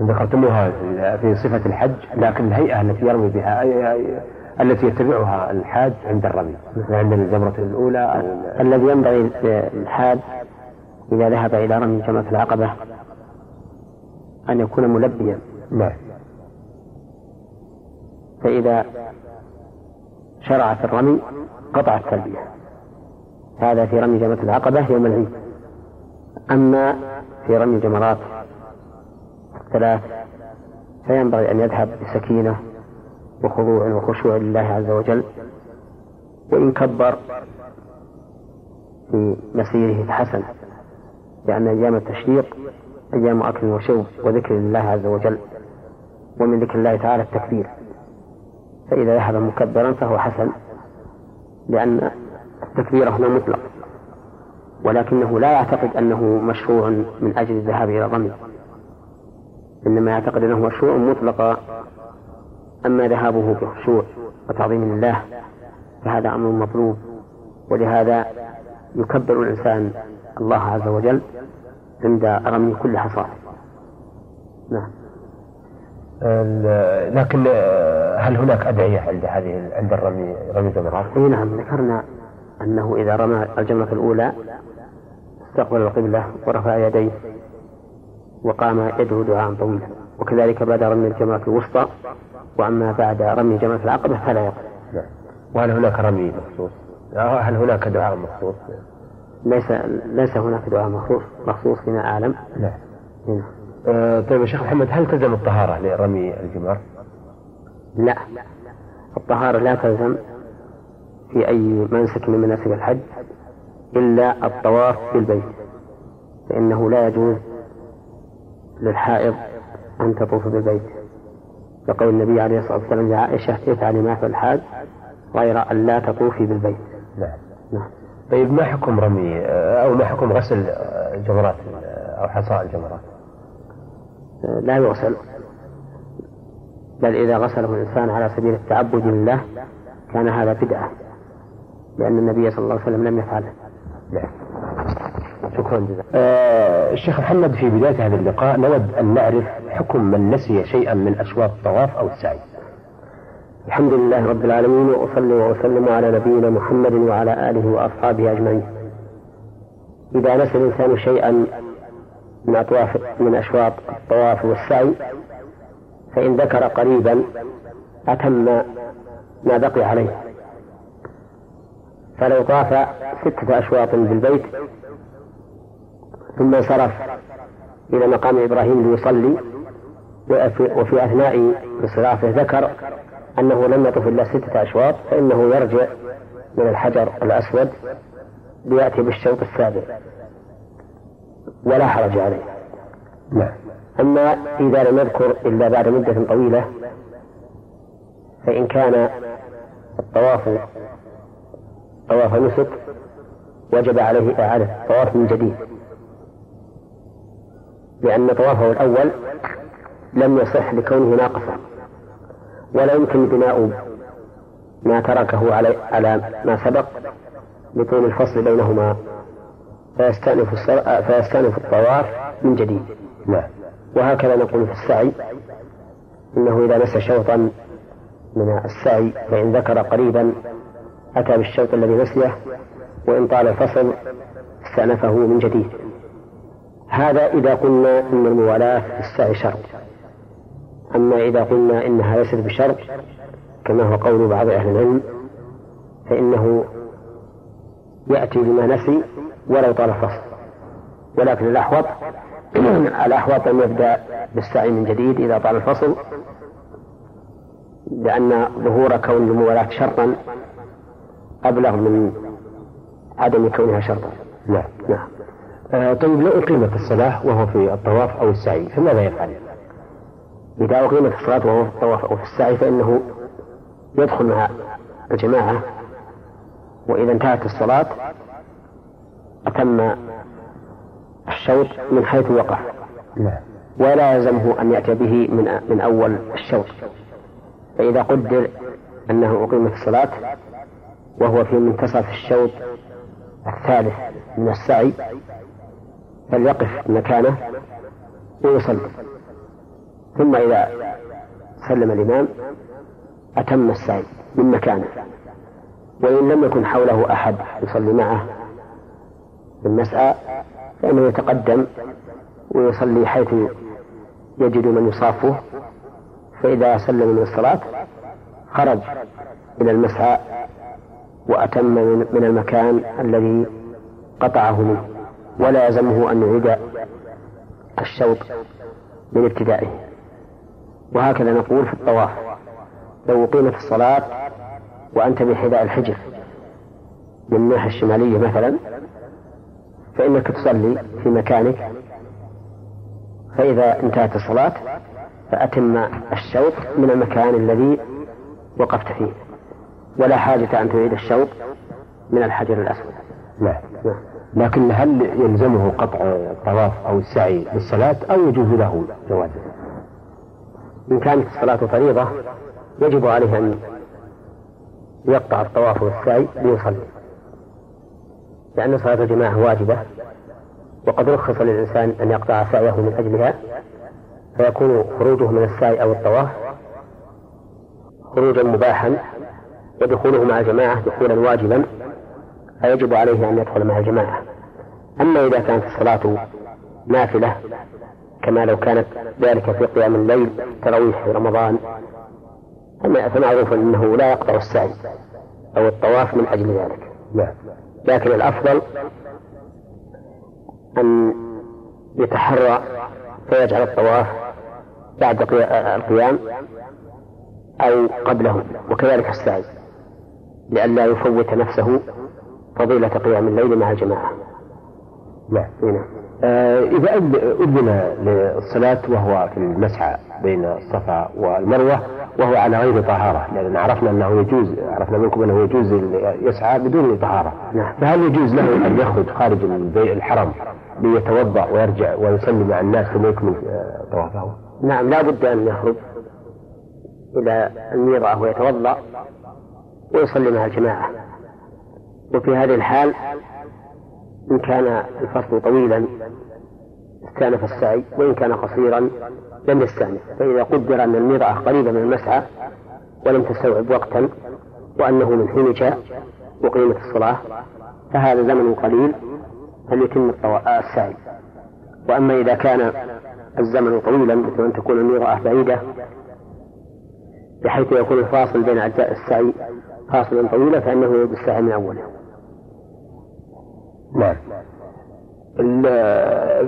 ذكرتموها في صفة الحج لكن الهيئة التي يرمي بها التي يتبعها الحاج عند الرمي مثل عند الجمرة الأولى أو الذي ينبغي للحاج إذا ذهب إلى رمي جمرة العقبة أن يكون ملبيا. نعم. فإذا شرع في الرمي قطع التلبية هذا في رمي جمرة العقبة يوم العيد. أما في رمي الجمرات الثلاث فينبغي أن يذهب بسكينة وخضوع وخشوع لله عز وجل وإن كبر في مسيره فحسن لأن أيام التشريق أيام أكل وشرب وذكر لله عز وجل ومن ذكر الله تعالى التكبير. فإذا ذهب مكبرا فهو حسن لأن التكبير هنا مطلق ولكنه لا يعتقد أنه مشروع من أجل الذهاب إلى الرمي إنما يعتقد أنه مشروع مطلقا أما ذهابه بخشوع وتعظيم لله فهذا أمر مطلوب. ولهذا يكبر الإنسان الله عز وجل عند رمي كل حصاة نعم. لكن هل هناك أدعية عند هذه عند الرمي رمي الجمرات؟ اي نعم. ذكرنا أنه إذا رمى الجمرة الأولى استقبل القبلة ورفع يديه وقام يدعو دعاء طويلا. وكذلك بعد رمي الجمرة الوسطى وأما بعد رمي جمرة العقبة فلا يقف نعم وهل هناك رمي مخصوص؟ هل هناك دعاء مخصوص؟ ليس ليس هناك دعاء مخصوص مخصوص فيما أعلم نعم هنا. آه طيب يا شيخ محمد هل تلزم الطهارة لرمي الجمار؟ لا الطهارة لا تلزم في أي منسك من مناسك الحج إلا الطواف بالبيت فإنه لا يجوز للحائض أن تطوف بالبيت لقول النبي عليه الصلاة والسلام لعائشة افعلي ما في الحاج غير أن لا تطوفي بالبيت. نعم. نعم. طيب ما حكم رمي؟ أو ما حكم غسل جمرات أو حصاء الجمرات؟ لا يغسل. بل إذا غسله الإنسان على سبيل التعبد لله كان هذا بدعة لأن النبي صلى الله عليه وسلم لم يفعله. نعم. شكرا جزيلا. آه الشيخ محمد في بداية هذا اللقاء نود أن نعرف حكم من نسي شيئا من أشواط الطواف أو السعي. الحمد لله رب العالمين وأصلي وأسلم على نبينا محمد وعلى آله وأصحابه أجمعين. إذا نسي الإنسان شيئا من أطواف من أشواط الطواف والسعي فإن ذكر قريبا أتم ما بقي عليه. فلو طاف ستة أشواط بالبيت ثم انصرف إلى مقام إبراهيم ليصلي وفي أثناء انصرافه ذكر أنه لم يطف إلا ستة أشواط فإنه يرجع من الحجر الأسود ليأتي بالشوط السابع. ولا حرج عليه. نعم. أما إذا لم يذكر إلا بعد مدة طويلة فإن كان الطواف طواف نسك وجب عليه إعادة الطواف من جديد. لأن طوافه الأول لم يصح لكونه ناقصا ولا يمكن بناء ما تركه على على ما سبق لطول الفصل بينهما. فيستأنف فيستأنف الطواف من جديد. نعم. وهكذا نقول في السعي إنه إذا نسى شوطا من السعي فإن ذكر قريبا أتى بالشوط الذي نسيه وإن طال الفصل استأنفه من جديد. هذا إذا قلنا إن الموالاة في السعي شرط. أما إذا قلنا إنها ليست بشرط كما هو قول بعض أهل العلم فإنه يأتي بما نسي ولو طال الفصل. ولكن الأحوط الأحوط أن يبدأ بالسعي من جديد إذا طال الفصل لأن ظهور كون الموالاة شرطا أبلغ من عدم كونها شرطا. نعم. نعم. طيب لو أقيمت الصلاة وهو في الطواف أو السعي فماذا يفعل؟ إذا أقيمت الصلاة وهو في الطواف أو في السعي فإنه يدخل مع الجماعة وإذا انتهت الصلاة أتم الشوط من حيث وقف نعم. ولا يلزمه أن يأتي به من من أول الشوط. فإذا قدر أنه أقيمت الصلاة وهو في منتصف الشوط الثالث من السعي فليقف مكانه ويصلي. ثم إذا سلم الإمام أتم السعي من مكانه. وإن لم يكن حوله أحد يصلي معه المسعى فإنه يتقدم ويصلي حيث يجد من يصافه. فإذا سلم من الصلاة خرج إلى المسعى وأتم من المكان الذي قطعه منه. ولا يلزمه أن يعيد الشوط من ابتدائه وهكذا نقول في الطواف. لو أقيمت الصلاة وأنت بحذاء الحجر من الناحية الشمالية مثلا فإنك تصلي في مكانك. فإذا انتهت الصلاة فأتم الشوط من المكان الذي وقفت فيه. ولا حاجة أن تعيد الشوط من الحجر الأسود. نعم نعم. لكن هل يلزمه قطع الطواف أو السعي بالصلاة أو يجوز له جوازه؟ إن كانت الصلاة فريضة يجب عليه أن يقطع الطواف والسعي ليصلي لأن صلاة الجماعة واجبة وقد رخص للإنسان أن يقطع سعيه من أجلها فيكون خروجه من السعي أو الطواف خروجا مباحا ودخوله مع الجماعة دخولا واجبا فيجب عليه أن يدخل مع الجماعة. أما إذا كانت الصلاة نافلة كما لو كانت ذلك في قيام الليل تراويح في رمضان فمعروف أنه لا يقطع السعي أو الطواف من أجل ذلك. نعم. لكن الأفضل أن يتحرى فيجعل الطواف بعد القيام أو قبله وكذلك السعي لئلا يفوت نفسه فضيلة قيام الليل مع الجماعة. نعم نعم آه إذا أذن للصلاة وهو في المسعى بين الصفا والمروة وهو على غير طهارة لأن عرفنا أنه يجوز عرفنا منكم أنه يجوز يسعى بدون طهارة. نعم. فهل يجوز له أن يخرج خارج الحرم ليتوضأ ويرجع ويصلي مع الناس ثم يكمل آه، طوافه؟ نعم لا بد أن يخرج إلى الميضة ويتوضأ ويصلي مع الجماعة. وفي هذه الحال إن كان الفصل طويلا استأنف السعي وإن كان قصيرا لم يستأنف فإذا قدر أن الميضة قريبة من المسعى ولم تستوعب وقتا وأنه من حين جاء وقيمة الصلاة فهذا زمن قليل فليتم السعي. وأما إذا كان الزمن طويلا مثل أن تكون الميضة بعيدة بحيث يكون الفاصل بين أجزاء السعي فاصلا طويلا فإنه يجب السعي من أوله. نعم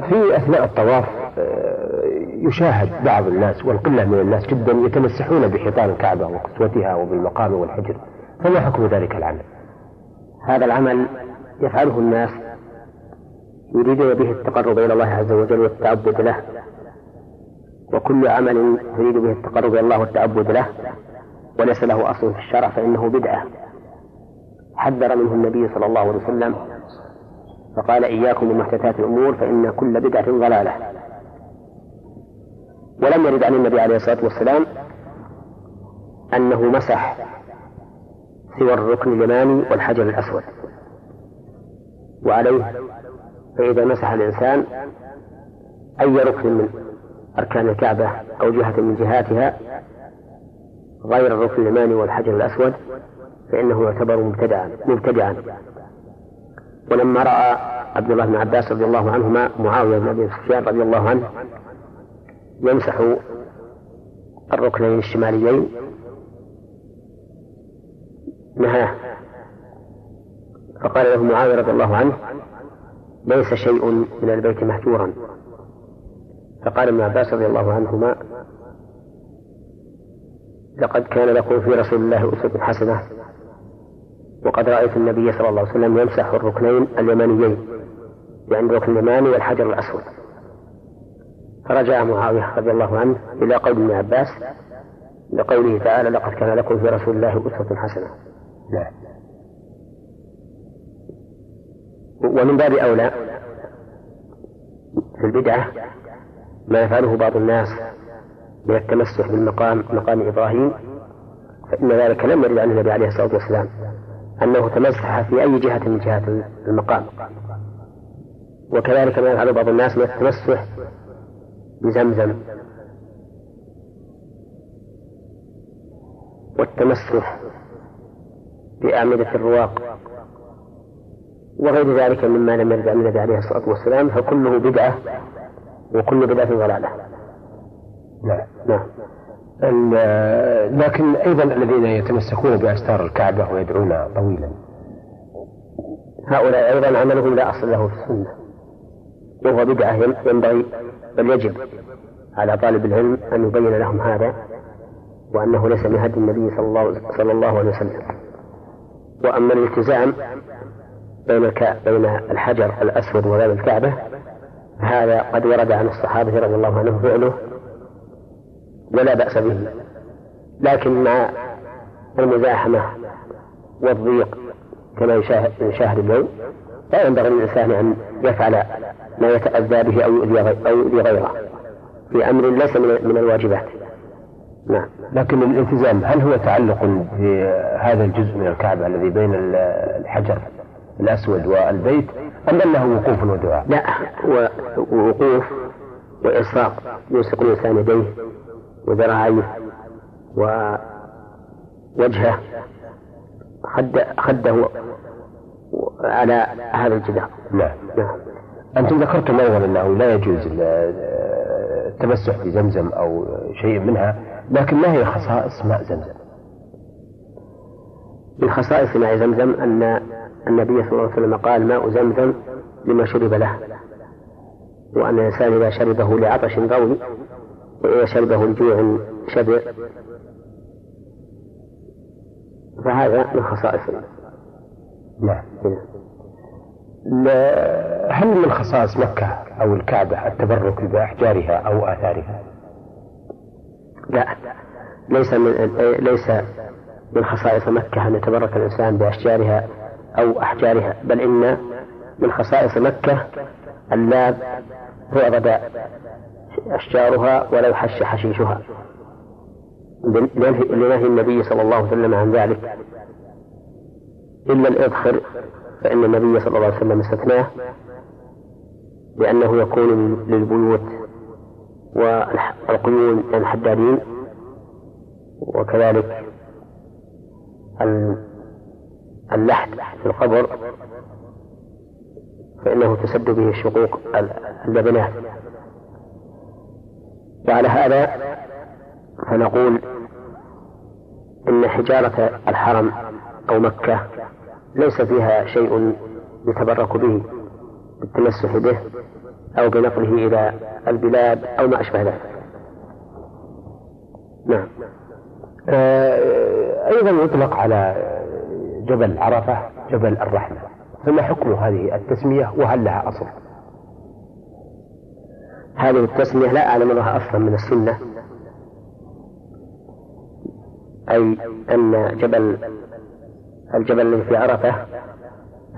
في أثناء الطواف آه، يشاهد بعض الناس والقلة من الناس جدا يتمسحون بحيطان الكعبة وكسوتها وبالمقام والحجر فما حكم ذلك العمل؟ هذا العمل يفعله الناس يريدون به التقرب إلى الله عز وجل والتعبد له وكل عمل يريد به التقرب إلى الله والتعبد له وليس له أصل في الشرع فإنه بدعة حذر منه النبي صلى الله عليه وسلم فقال إياكم بمحدثات الأمور فإن كل بدعة ضلالة. ولم يرد عن النبي عليه الصلاة والسلام أنه مسح سوى الركن اليماني والحجر الأسود. وعليه فإذا مسح الإنسان أي ركن من أركان الكعبة أو جهة من جهاتها غير الركن اليماني والحجر الأسود فإنه يعتبر مبتدعا مبتدعا. ولما رأى عبد الله بن عباس رضي الله عنهما معاوية بن أبي سفيان رضي الله عنه يمسح الركنين الشماليين نهاه. فقال له معاوية رضي الله عنه ليس شيء من البيت مهجورا. فقال ابن عباس رضي الله عنهما لقد كان لكم في رسول الله أسوة حسنة. وقد رأيت النبي صلى الله عليه وسلم يمسح الركنين اليمانيين يعني الركن اليماني والحجر الأسود. فرجع معاوية رضي الله عنه إلى قول ابن عباس لقوله تعالى لقد كان لكم في رسول الله أسوة حسنة. ومن باب أولى في البدعة ما يفعله بعض الناس من التمسح بالمقام مقام إبراهيم فإن ذلك لم يرد عن النبي عليه الصلاة والسلام. أنه تمسح في أي جهة من جهات المقام. وكذلك ما يفعل بعض الناس من التمسح بزمزم. والتمسح بأعمدة الرواق. وغير ذلك مما لم يرد عن النبي عليه الصلاة والسلام فكله بدعة وكل بدعة ضلالة. نعم. نعم. لكن أيضا الذين يتمسكون بأستار الكعبة ويدعون طويلا هؤلاء أيضا عملهم لا أصل له في السنة وهو بدعة ينبغي بل يجب على طالب العلم أن يبين لهم هذا وأنه ليس من هدي النبي صلى الله, صلى الله عليه وسلم وأما الالتزام بين. بين الحجر الأسود وباب الكعبة هذا قد ورد عن الصحابة رضي الله عنهم فعله ولا بأس به. لكن مع المزاحمة والضيق كما يشاهد اليوم لا ينبغي للإنسان أن يفعل ما يتأذى به أو يؤذي غيره في أمر ليس من الواجبات. نعم. لكن الالتزام هل هو تعلق بهذا الجزء من الكعبة الذي بين الحجر الأسود والبيت أم أنه وقوف ودعاء؟ لا هو وقوف وإصراق يلصق الإنسان يديه. وذراعيه ووجهه خد خده على هذا الجدار نعم نعم أنتم ذكرتم أيضا أنه لا يجوز التمسح بزمزم أو شيء منها لكن ما هي خصائص ماء زمزم؟ من خصائص ماء زمزم أن النبي صلى الله عليه وسلم قال ماء زمزم لما شرب له وأن الإنسان إذا شربه لعطش قوي وإذا شربه لجوع شبع. فهذا من خصائصه نعم. هل من خصائص مكة أو الكعبة التبرك بأحجارها أو آثارها؟ لا. ليس من ليس من خصائص مكة أن يتبرك الإنسان بأشجارها أو أحجارها بل إن من خصائص مكة أن لا تعبد أشجارها ولو حش حشيشها. لنهي النبي صلى الله عليه وسلم عن ذلك. إلا الإذخر فإن النبي صلى الله عليه وسلم استثناه لأنه يكون للبيوت والقيون الحدادين وكذلك اللحد في القبر فإنه تسد به الشقوق اللبنات وعلى هذا فنقول إن حجارة الحرم أو مكة ليس فيها شيء يتبرك به بالتمسح به أو بنقله إلى البلاد أو ما أشبه ذلك. نعم. آه أيضا يطلق على جبل عرفة جبل الرحمة. فما حكم هذه التسمية وهل لها أصل؟ هذه التسمية لا أعلم لها أصلا من السنة أي أن جبل الجبل الذي في عرفة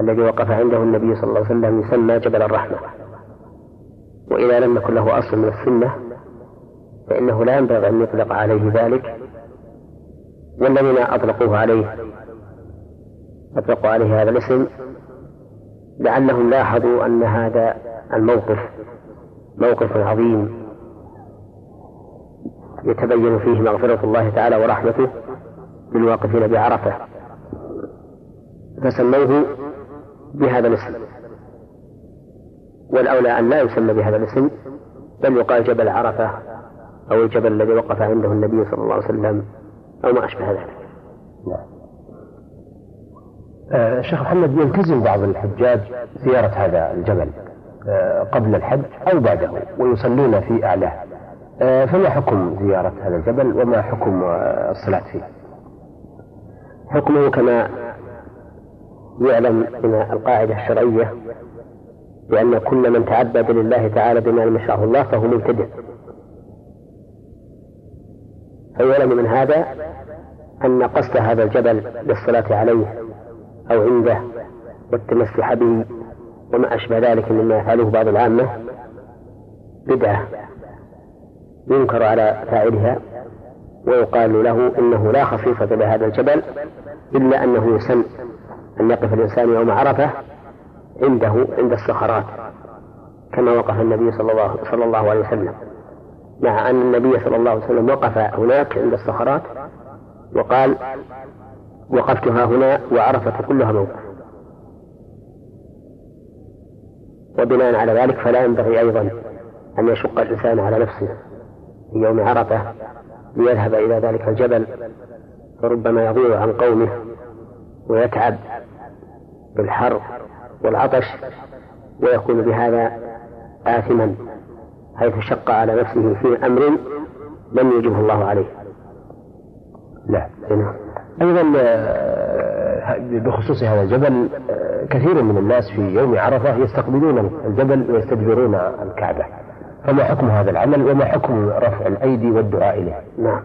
الذي وقف عنده النبي صلى الله عليه وسلم يسمى جبل الرحمة. وإذا لم يكن له أصل من السنة فإنه لا ينبغي أن يطلق عليه ذلك. والذين أطلقوه عليه أطلقوا عليه هذا الاسم لعلهم لاحظوا أن هذا الموقف موقف عظيم يتبين فيه مغفرة الله تعالى ورحمته للواقفين بعرفة. فسموه بهذا الاسم. والأولى أن لا يسمى بهذا الاسم بل يقال جبل عرفة أو الجبل الذي وقف عنده النبي صلى الله عليه وسلم أو ما أشبه ذلك. نعم. آه شيخ محمد يلتزم بعض الحجاج زيارة هذا الجبل. آه قبل الحج أو بعده ويصلون في أعلاه. آه فما حكم زيارة هذا الجبل وما حكم آه، الصلاة فيه؟ حكمه كما يعلم من القاعدة الشرعية بأن كل من تعبد لله تعالى بما لم يشرعه الله فهو مبتدع. فيعلم من هذا أن قصد هذا الجبل للصلاة عليه أو عنده والتمسح به وما أشبه ذلك مما يفعله بعض العامة بدعة ينكر على فاعلها ويقال له إنه لا خصيصة لهذا الجبل إلا أنه يسن أن يقف الإنسان يوم عرفة عنده عند الصخرات كما وقف النبي صلى الله, صلى الله عليه وسلم. مع أن النبي صلى الله عليه وسلم وقف هناك عند الصخرات وقال وقفتها هنا وعرفة كلها موقف. وبناء على ذلك فلا ينبغي أيضا أن يشق الإنسان على نفسه في يوم عرفة ليذهب إلى ذلك الجبل فربما يضيع عن قومه ويتعب بالحر والعطش ويكون بهذا آثما حيث شق على نفسه في أمر لم يجبه الله عليه. لا نعم. أيضا آه، بخصوص هذا الجبل آه، كثير من الناس في يوم عرفة يستقبلون الجبل ويستدبرون الكعبة. فما حكم هذا العمل وما حكم رفع الأيدي والدعاء إليه؟ نعم.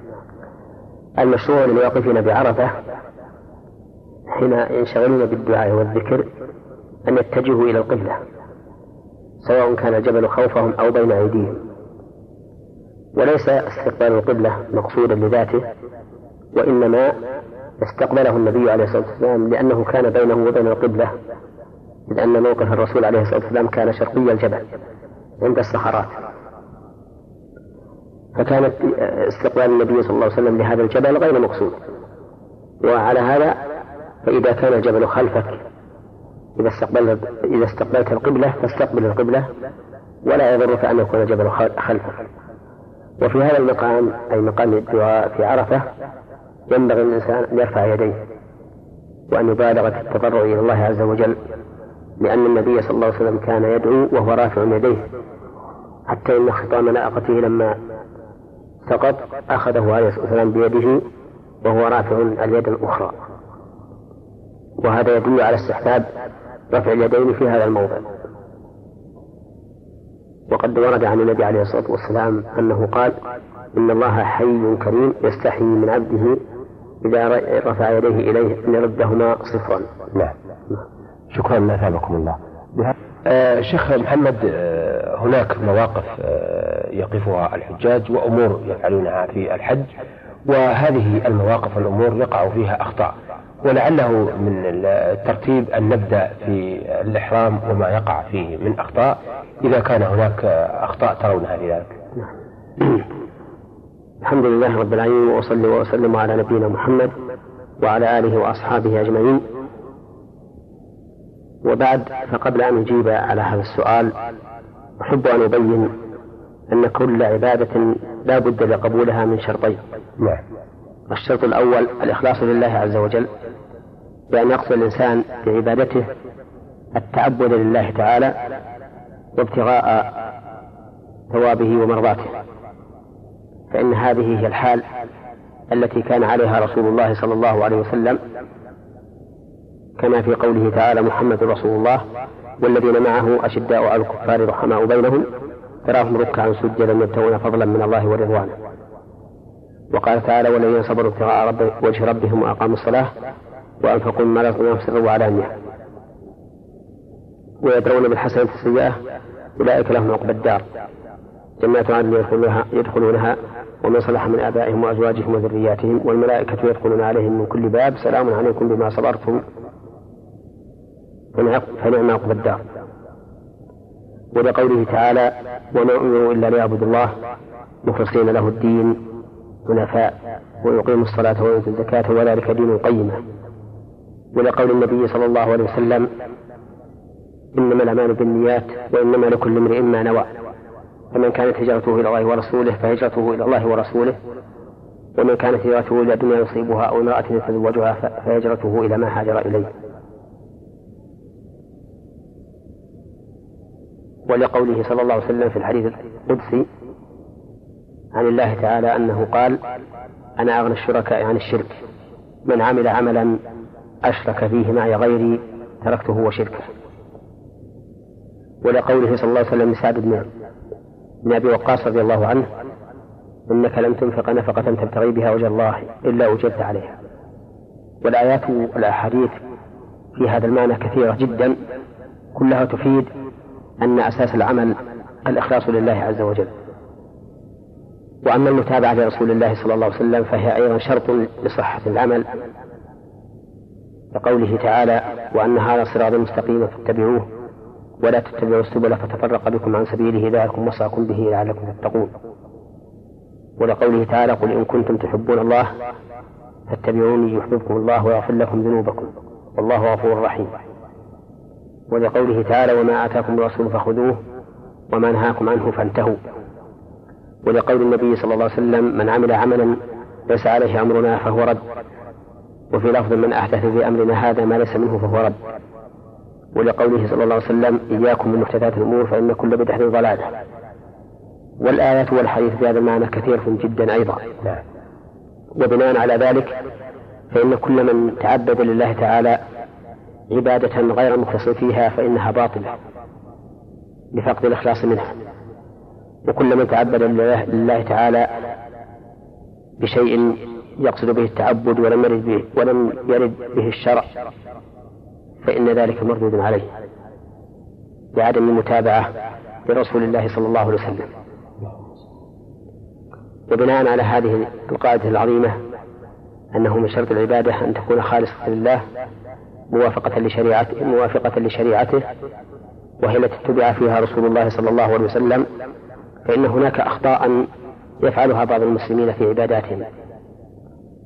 المشروع للواقفين بعرفة حين ينشغلون بالدعاء والذكر أن يتجهوا إلى القبلة سواء كان الجبل خوفهم أو بين أيديهم. وليس استقبال القبلة مقصودا لذاته وإنما استقبله النبي عليه الصلاة والسلام لأنه كان بينه وبين القبلة لأن موقف الرسول عليه الصلاة والسلام كان شرقي الجبل عند الصخرات فكانت استقبال النبي صلى الله عليه وسلم لهذا الجبل غير مقصود. وعلى هذا فإذا كان الجبل خلفك إذا استقبلت إذا استقبلت القبلة فاستقبل القبلة ولا يضرك أن يكون الجبل خلفك. وفي هذا المقام أي مقام الدعاء في عرفة ينبغي للإنسان أن يرفع يديه وأن يبالغ في التضرع إلى الله عز وجل لأن النبي صلى الله عليه وسلم كان يدعو وهو رافع يديه حتى إن خطام ناقته لما سقط أخذه عليه الصلاة والسلام بيده وهو رافع اليد الأخرى. وهذا يدل على استحباب رفع اليدين في هذا الموضع. وقد ورد عن النبي عليه الصلاة والسلام أنه قال إن الله حي كريم يستحي من عبده إذا رفع يديه إليه أن يردهما صفرا. نعم. شكرا أثابكم الله. آه شيخ محمد آه هناك مواقف آه يقفها الحجاج وأمور يفعلونها في الحج وهذه المواقف والأمور يقع فيها أخطاء. ولعله من الترتيب أن نبدأ في الإحرام وما يقع فيه من أخطاء. إذا كان هناك أخطاء ترونها في ذلك الحمد لله رب العالمين وأصلي وأسلم على نبينا محمد وعلى آله وأصحابه أجمعين. وبعد فقبل أن أجيب على هذا السؤال أحب أن أبين أن كل عبادة لا بد لقبولها من شرطين. نعم. الشرط الأول الإخلاص لله عز وجل بأن يقصد الإنسان بعبادته التعبد لله تعالى وابتغاء ثوابه ومرضاته. فإن هذه هي الحال التي كان عليها رسول الله صلى الله عليه وسلم كما في قوله تعالى محمد رسول الله والذين معه أشداء على الكفار رحماء بينهم تراهم ركعا سجدا يبتغون فضلا من الله ورضوانه. وقال تعالى والذين صبروا ابتغاء رب وجه ربهم وأقاموا الصلاة وأنفقوا مما رزقناهم سرا وعلانية ويدرون بالحسنة السيئة أولئك لهم عقبى الدار. جنات عدن يدخلونها, يدخلونها ومن صلح من آبائهم وأزواجهم وذرياتهم والملائكة يدخلون عليهم من كل باب سلام عليكم بما صبرتم فنعم عقبى الدار. ولقوله تعالى وما أمروا إلا ليعبدوا الله مخلصين له الدين حنفاء ويقيموا الصلاة ويؤتوا الزكاة وذلك دين القيمة ولقول النبي صلى الله عليه وسلم إنما الأعمال بالنيات وإنما لكل امرئ ما نوى. فمن كانت هجرته إلى الله ورسوله فهجرته إلى الله ورسوله. ومن كانت هجرته إلى دنيا يصيبها أو امرأة يتزوجها فهجرته إلى ما هاجر إليه. ولقوله صلى الله عليه وسلم في الحديث القدسي عن الله تعالى أنه قال أنا أغنى الشركاء عن الشرك. من عمل عملا أشرك فيه معي غيري تركته وشركه. ولقوله صلى الله عليه وسلم لسعد بن بن أبي وقاص رضي الله عنه إنك لن تنفق نفقة تبتغي بها وجه الله إلا أجرت عليها. والآيات والأحاديث في هذا المعنى كثيرة جدا كلها تفيد أن أساس العمل الإخلاص لله عز وجل. وأما المتابعة لرسول الله صلى الله عليه وسلم فهي أيضا شرط لصحة العمل. كقوله تعالى وأن هذا صراط مستقيم فاتبعوه. ولا تتبعوا السبل فتفرق بكم عن سبيله ذلكم وصاكم به لعلكم تتقون. ولقوله تعالى قل إن كنتم تحبون الله فاتبعوني يحببكم الله ويغفر لكم ذنوبكم. والله غفور رحيم. ولقوله تعالى وما آتاكم الرسول فخذوه وما نهاكم عنه فانتهوا. ولقول النبي صلى الله عليه وسلم من عمل عملا ليس عليه أمرنا فهو رد. وفي لفظ من أحدث في أمرنا هذا ما ليس منه فهو رد. ولقوله صلى الله عليه وسلم إياكم من محدثات الأمور فإن كل بدعة ضلالة. والآيات والحديث في هذا المعنى كثير جدا أيضا. وبناء على ذلك فإن كل من تعبد لله تعالى عبادة غير مخلص فيها فإنها باطلة لفقد الإخلاص منها. وكل من تعبد لله تعالى بشيء يقصد به التعبد ولم يرد به ولم يرد به الشرع. فإن ذلك مردود عليه بعدم المتابعة لرسول الله صلى الله عليه وسلم. وبناء على هذه القاعدة العظيمة أنه من شرط العبادة أن تكون خالصة لله موافقة لشريعته موافقة لشريعته وهي التي اتبع فيها رسول الله صلى الله عليه وسلم. فإن هناك أخطاء يفعلها بعض المسلمين في عباداتهم.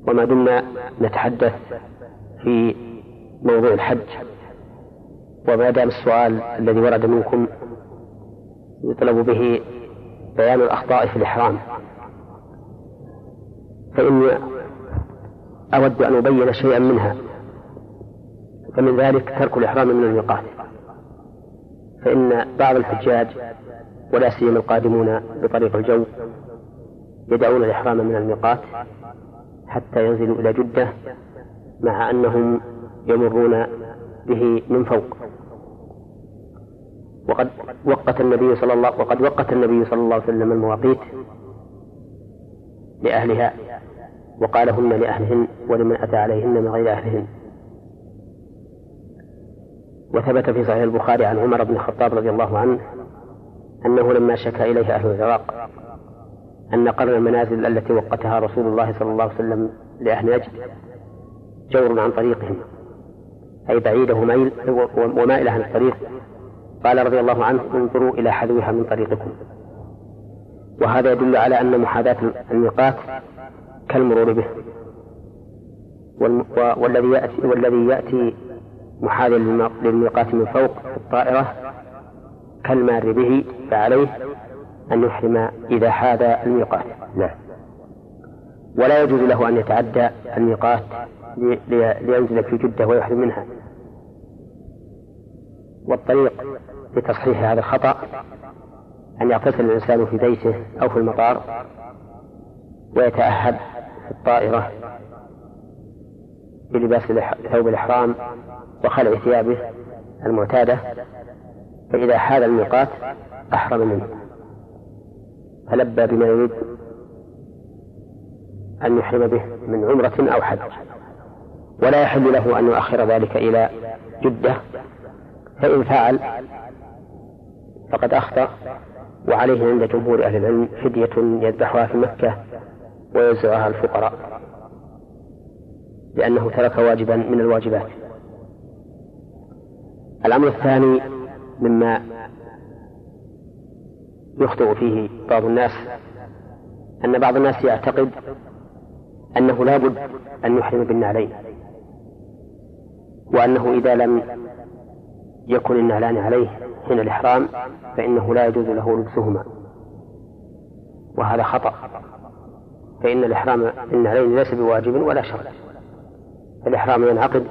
وما دمنا نتحدث في موضوع الحج. وما دام السؤال الذي ورد منكم يطلب به بيان الأخطاء في الإحرام. فإني أود أن أبين شيئا منها فمن ذلك ترك الإحرام من الميقات فإن بعض الحجاج ولا سيما القادمون بطريق الجو يدعون الإحرام من الميقات حتى ينزلوا إلى جدة مع أنهم يمرون به من فوق. وقد وقت النبي صلى الله وقد وقت النبي صلى الله عليه وسلم المواقيت لأهلها وقالهن لأهلهن ولمن أتى عليهن من غير أهلهن. وثبت في صحيح البخاري عن عمر بن الخطاب رضي الله عنه أنه لما شكى إليه أهل العراق أن قرن المنازل التي وقتها رسول الله صلى الله عليه وسلم لأهل نجد جور عن طريقهم أي بعيدة وميل ومائلة عن الطريق. قال رضي الله عنه انظروا إلى حذوها من طريقكم. وهذا يدل على أن محاذاة الميقات كالمرور به. والذي يأتي والذي يأتي محاذا للميقات من فوق في الطائرة كالمار به فعليه أن يحرم إذا حاذ الميقات نعم. ولا يجوز له أن يتعدى الميقات لينزل في جدة ويحرم منها. والطريق لتصحيح هذا الخطأ أن يغتسل الإنسان في بيته أو في المطار ويتأهب في الطائرة بلباس ثوب الإحرام وخلع ثيابه المعتادة فإذا حال الميقات أحرم منه. فلبى بما يريد أن يحرم به من عمرة أو حج. ولا يحل له أن يؤخر ذلك إلى جدة فإن فعل فقد أخطأ وعليه عند جمهور أهل العلم فدية يذبحها في مكة ويوزعها الفقراء لأنه ترك واجبا من الواجبات. الأمر الثاني مما يخطئ فيه بعض الناس أن بعض الناس يعتقد أنه لا بد أن يحرم بالنعلين وأنه إذا لم يكن النعلان عليه حين الإحرام فإنه لا يجوز له لبسهما. وهذا خطأ. فإن الإحرام بالنعلين ليس بواجب ولا شرط. الإحرام ينعقد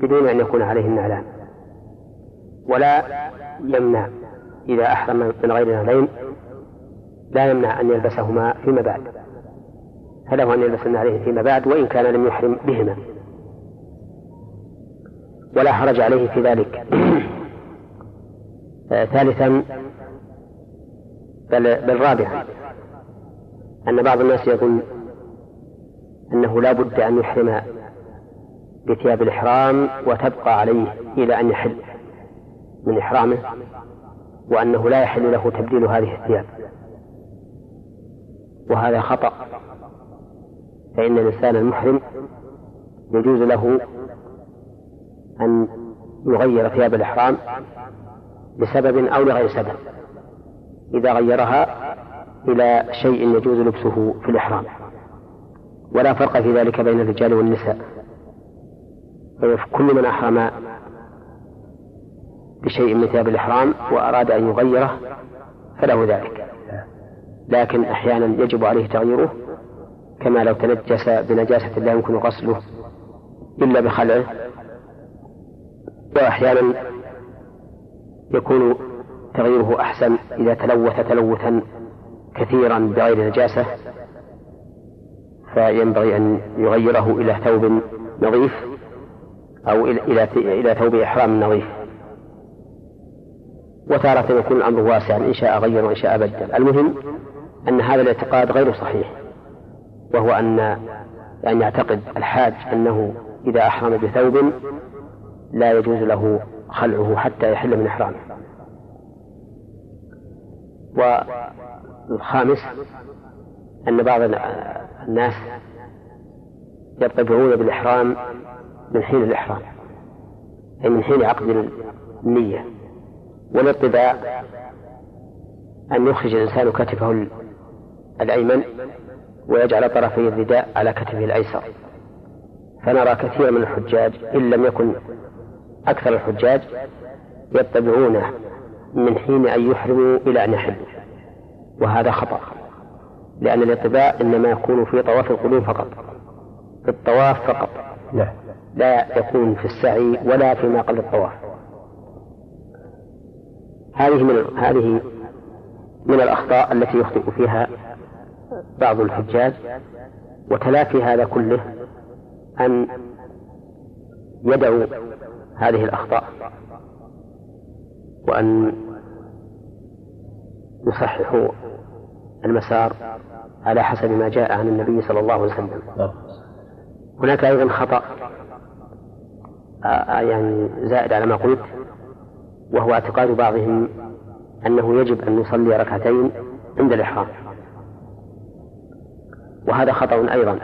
بدون أن يكون عليه النعلان ولا يمنع إذا أحرم من غير نعلين لا يمنع أن يلبسهما فيما بعد. فله أن يلبس النعلين فيما بعد وإن كان لم يحرم بهما. ولا حرج عليه في ذلك. ثالثا بل, بل رابعا أن بعض الناس يظن أنه لا بد أن يحرم بثياب الإحرام وتبقى عليه إلى أن يحل من إحرامه وأنه لا يحل له تبديل هذه الثياب. وهذا خطأ فإن الإنسان المحرم يجوز له أن يغير ثياب الإحرام لسبب أو لغير سبب إذا غيرها إلى شيء يجوز لبسه في الإحرام. ولا فرق في ذلك بين الرجال والنساء. كل من أحرم بشيء من ثياب الإحرام وأراد أن يغيره فله ذلك. لكن أحيانا يجب عليه تغييره كما لو تنجس بنجاسة لا يمكن غسله إلا بخلعه. وأحيانا يكون تغييره أحسن إذا تلوث تلوثا كثيرا بغير نجاسة فينبغي أن يغيره إلى ثوب نظيف أو إلى إلى ثوب إحرام نظيف. وتارة يكون الأمر واسعا إن شاء غير وإن شاء بدل المهم أن هذا الاعتقاد غير صحيح وهو أن أن يعتقد الحاج أنه إذا أحرم بثوب لا يجوز له خلعه حتى يحل من إحرامه والخامس أن بعض الناس يطبعون بالإحرام من حين الإحرام أي من حين عقد النية والارتداء أن يخرج الإنسان كتفه الأيمن ويجعل طرفي الرداء على كتفه الأيسر. فنرى كثيرا من الحجاج إن لم يكن أكثر الحجاج يتبعون من حين أن يحرموا إلى أن يحلوا وهذا خطأ لأن الاتباع إنما يكون في طواف القدوم فقط في الطواف فقط. لا لا يكون في السعي ولا فيما قبل الطواف. هذه من هذه من الأخطاء التي يخطئ فيها بعض الحجاج وتلافي هذا كله أن يدعوا هذه الأخطاء وأن يصححوا المسار على حسب ما جاء عن النبي صلى الله عليه وسلم. هناك أيضا خطأ يعني زائد على ما قلت وهو اعتقاد بعضهم أنه يجب أن نصلي ركعتين عند الإحرام. وهذا خطأ أيضا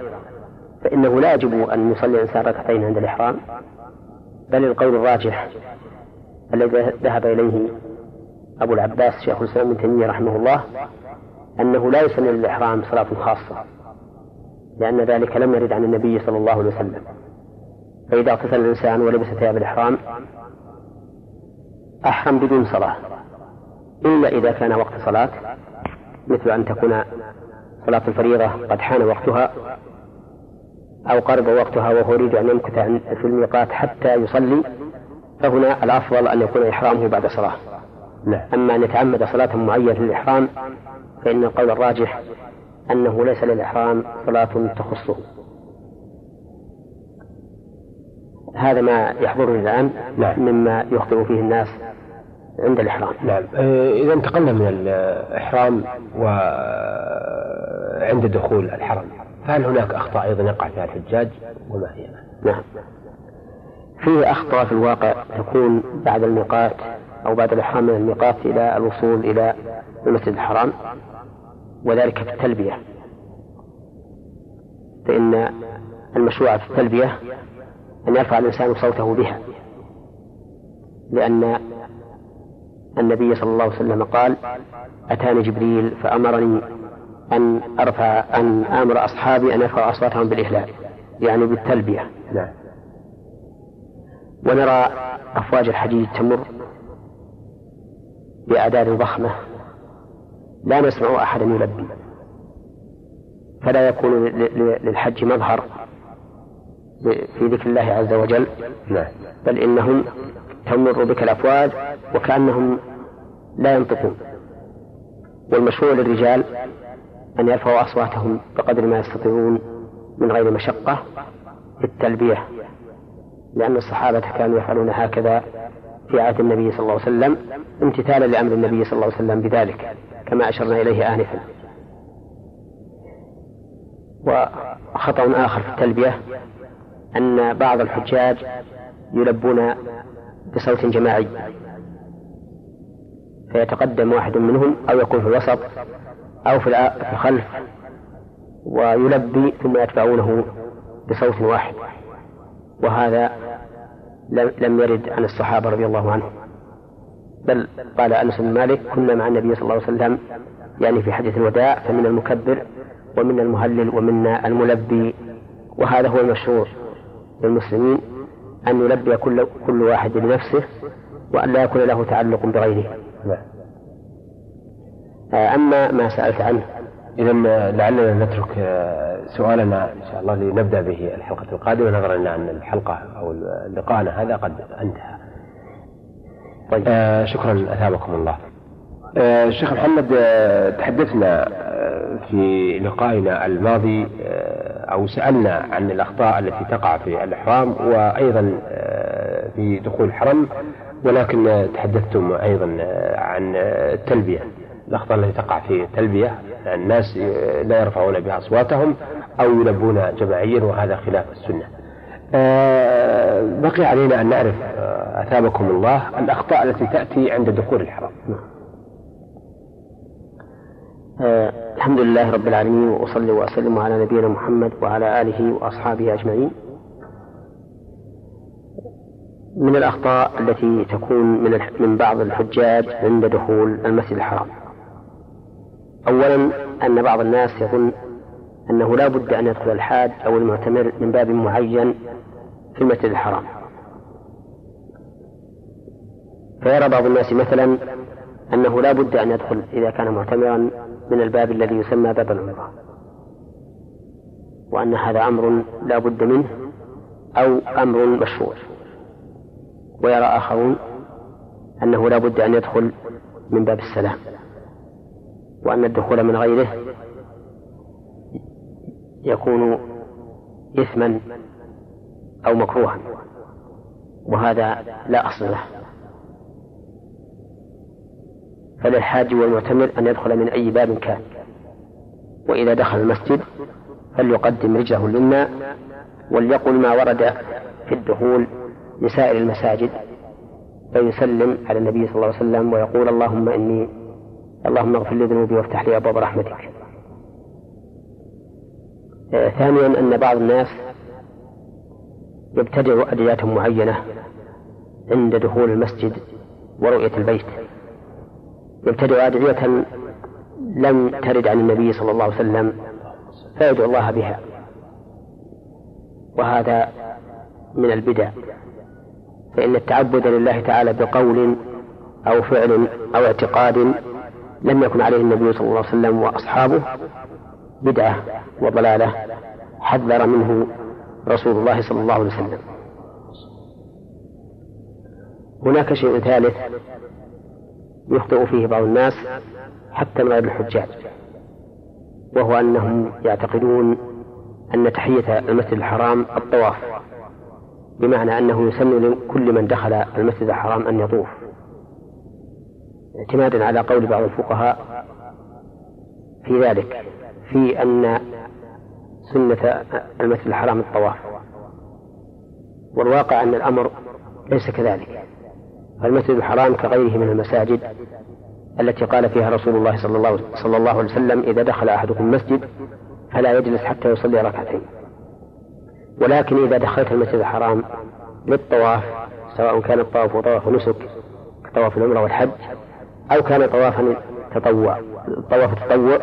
فإنه لا يجب أن يصلي الإنسان ركعتين عند الإحرام. بل القول الراجح الذي ذهب إليه أبو العباس شيخ الإسلام ابن تيمية رحمه الله أنه لا يسن للإحرام صلاة خاصة لأن ذلك لم يرد عن النبي صلى الله عليه وسلم. فإذا اغتسل الإنسان ولبس ثياب الإحرام أحرم بدون صلاة. إلا إذا كان وقت صلاة مثل أن تكون صلاة الفريضة قد حان وقتها. أو قرب وقتها وهو يريد أن يمكث في الميقات حتى يصلي فهنا الأفضل أن يكون إحرامه بعد صلاة نعم. أما أن يتعمد صلاة معينة للإحرام فإن القول الراجح أنه ليس للإحرام صلاة تخصه هذا ما يحضرني الآن نعم. مما يخطئ فيه الناس عند الإحرام. نعم. آه، إذا انتقلنا من الإحرام وعند دخول الحرم. فهل هناك أخطاء أيضا يقع فيها الحجاج؟ وما هي؟ نعم. فيه أخطاء في الواقع تكون بعد الميقات أو بعد الإحرام من الميقات إلى الوصول إلى المسجد الحرام وذلك في التلبية. فإن المشروع في التلبية أن يرفع الإنسان صوته بها لأن النبي صلى الله عليه وسلم قال أتاني جبريل فأمرني أن أرفع أن آمر أصحابي أن يرفعوا أصواتهم بالإهلال يعني بالتلبية. نعم. ونرى أفواج الحديد تمر بأعداد ضخمة لا نسمع أحدا يلبي. فلا يكون للحج مظهر في ذكر الله عز وجل نعم. بل إنهم تمر بك الأفواج وكأنهم لا ينطقون. والمشروع للرجال أن يرفعوا أصواتهم بقدر ما يستطيعون من غير مشقة في التلبية لأن الصحابة كانوا يفعلون هكذا في عهد النبي صلى الله عليه وسلم امتثالا لأمر النبي صلى الله عليه وسلم بذلك كما أشرنا إليه آنفا. وخطأ آخر في التلبية أن بعض الحجاج يلبون بصوت جماعي فيتقدم واحد منهم أو يكون في الوسط أو في الخلف ويلبي ثم يتبعونه بصوت واحد. وهذا لم يرد عن الصحابة رضي الله عنهم. بل قال أنس بن مالك كنا مع النبي صلى الله عليه وسلم يعني في حديث الوداع فمن المكبر ومن المهلل ومنا الملبي. وهذا هو المشهور للمسلمين أن يلبي كل كل واحد لنفسه وأن لا يكون له تعلق بغيره. أما ما سألت عنه إذا لعلنا نترك سؤالنا إن شاء الله لنبدأ به الحلقة القادمة نظرا إلى أن الحلقة أو لقاءنا هذا قد انتهى. طيب. آه شكرا أثابكم الله. آه الشيخ محمد آه تحدثنا آه في لقائنا الماضي آه أو سألنا عن الأخطاء التي تقع في الإحرام وأيضا آه في دخول الحرم ولكن تحدثتم أيضا آه، عن التلبية الأخطاء التي تقع في التلبية الناس لا يرفعون بها أصواتهم أو يلبون جماعيا وهذا خلاف السنة. آه بقي علينا أن نعرف آه، أثابكم الله الأخطاء التي تأتي عند دخول الحرم. آه الحمد لله رب العالمين وأصلي وأسلم على نبينا محمد وعلى آله وأصحابه أجمعين. من الأخطاء التي تكون من من بعض الحجاج عند دخول المسجد الحرام. أولا أن بعض الناس يظن أنه لا بد أن يدخل الحاج أو المعتمر من باب معين في المسجد الحرام. فيرى بعض الناس مثلا أنه لا بد أن يدخل إذا كان معتمرا من الباب الذي يسمى باب العمرة. وأن هذا أمر لا بد منه أو أمر مشروع. ويرى آخرون أنه لا بد أن يدخل من باب السلام وأن الدخول من غيره يكون إثما أو مكروها. وهذا لا أصل له. فللحاج والمعتمر أن يدخل من أي باب كان. وإذا دخل المسجد فليقدم رجله اليمنى وليقل ما ورد في الدخول لسائر المساجد فيسلم على النبي صلى الله عليه وسلم ويقول اللهم إني اللهم اغفر لي ذنوبي وافتح لي أبواب رحمتك. آه ثانيا أن بعض الناس يبتدع أدعيات معينة عند دخول المسجد ورؤية البيت. يبتدع أدعية لم ترد عن النبي صلى الله عليه وسلم فيدعو الله بها. وهذا من البدع. فإن التعبد لله تعالى بقول أو فعل أو اعتقاد لم يكن عليه النبي صلى الله عليه وسلم وأصحابه بدعة وضلالة حذر منه رسول الله صلى الله عليه وسلم. هناك شيء ثالث يخطئ فيه بعض الناس حتى من غير الحجاج وهو أنهم يعتقدون أن تحية المسجد الحرام الطواف بمعنى أنه يسن لكل من دخل المسجد الحرام أن يطوف. اعتمادا على قول بعض الفقهاء في ذلك في أن سنة المسجد الحرام الطواف. والواقع أن الأمر ليس كذلك. فالمسجد الحرام كغيره من المساجد التي قال فيها رسول الله صلى الله, صلى الله عليه وسلم إذا دخل أحدكم المسجد فلا يجلس حتى يصلي ركعتين. ولكن إذا دخلت المسجد الحرام للطواف سواء كان الطواف طواف نسك كطواف العمرة والحج أو كان طوافا تطوع طواف التطوع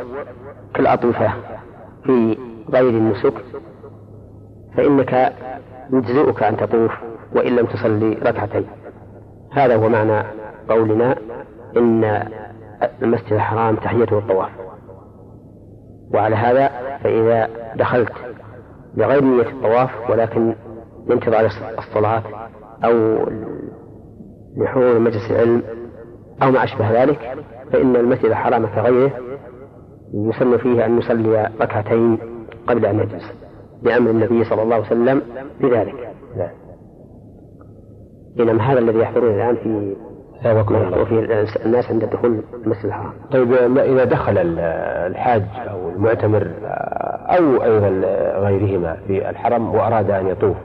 كالأطوفة في غير النسك فإنك يجزئك أن تطوف وإن لم تصلي ركعتين. هذا هو معنى قولنا إن المسجد الحرام تحيته الطواف وعلى هذا فإذا دخلت بغير نية الطواف ولكن لانتظار الصلاة أو لحضور مجلس العلم أو ما أشبه ذلك فإن المسجد الحرام كغيره يسن فيه أن يصلي ركعتين قبل أن يجلس بأمر النبي صلى الله عليه وسلم بذلك. نعم. هذا الذي يحضرون الآن في وفي الناس عند دخول المسجد الحرام. طيب إذا دخل الحاج أو المعتمر أو أيضا غيرهما في الحرم وأراد أن يطوف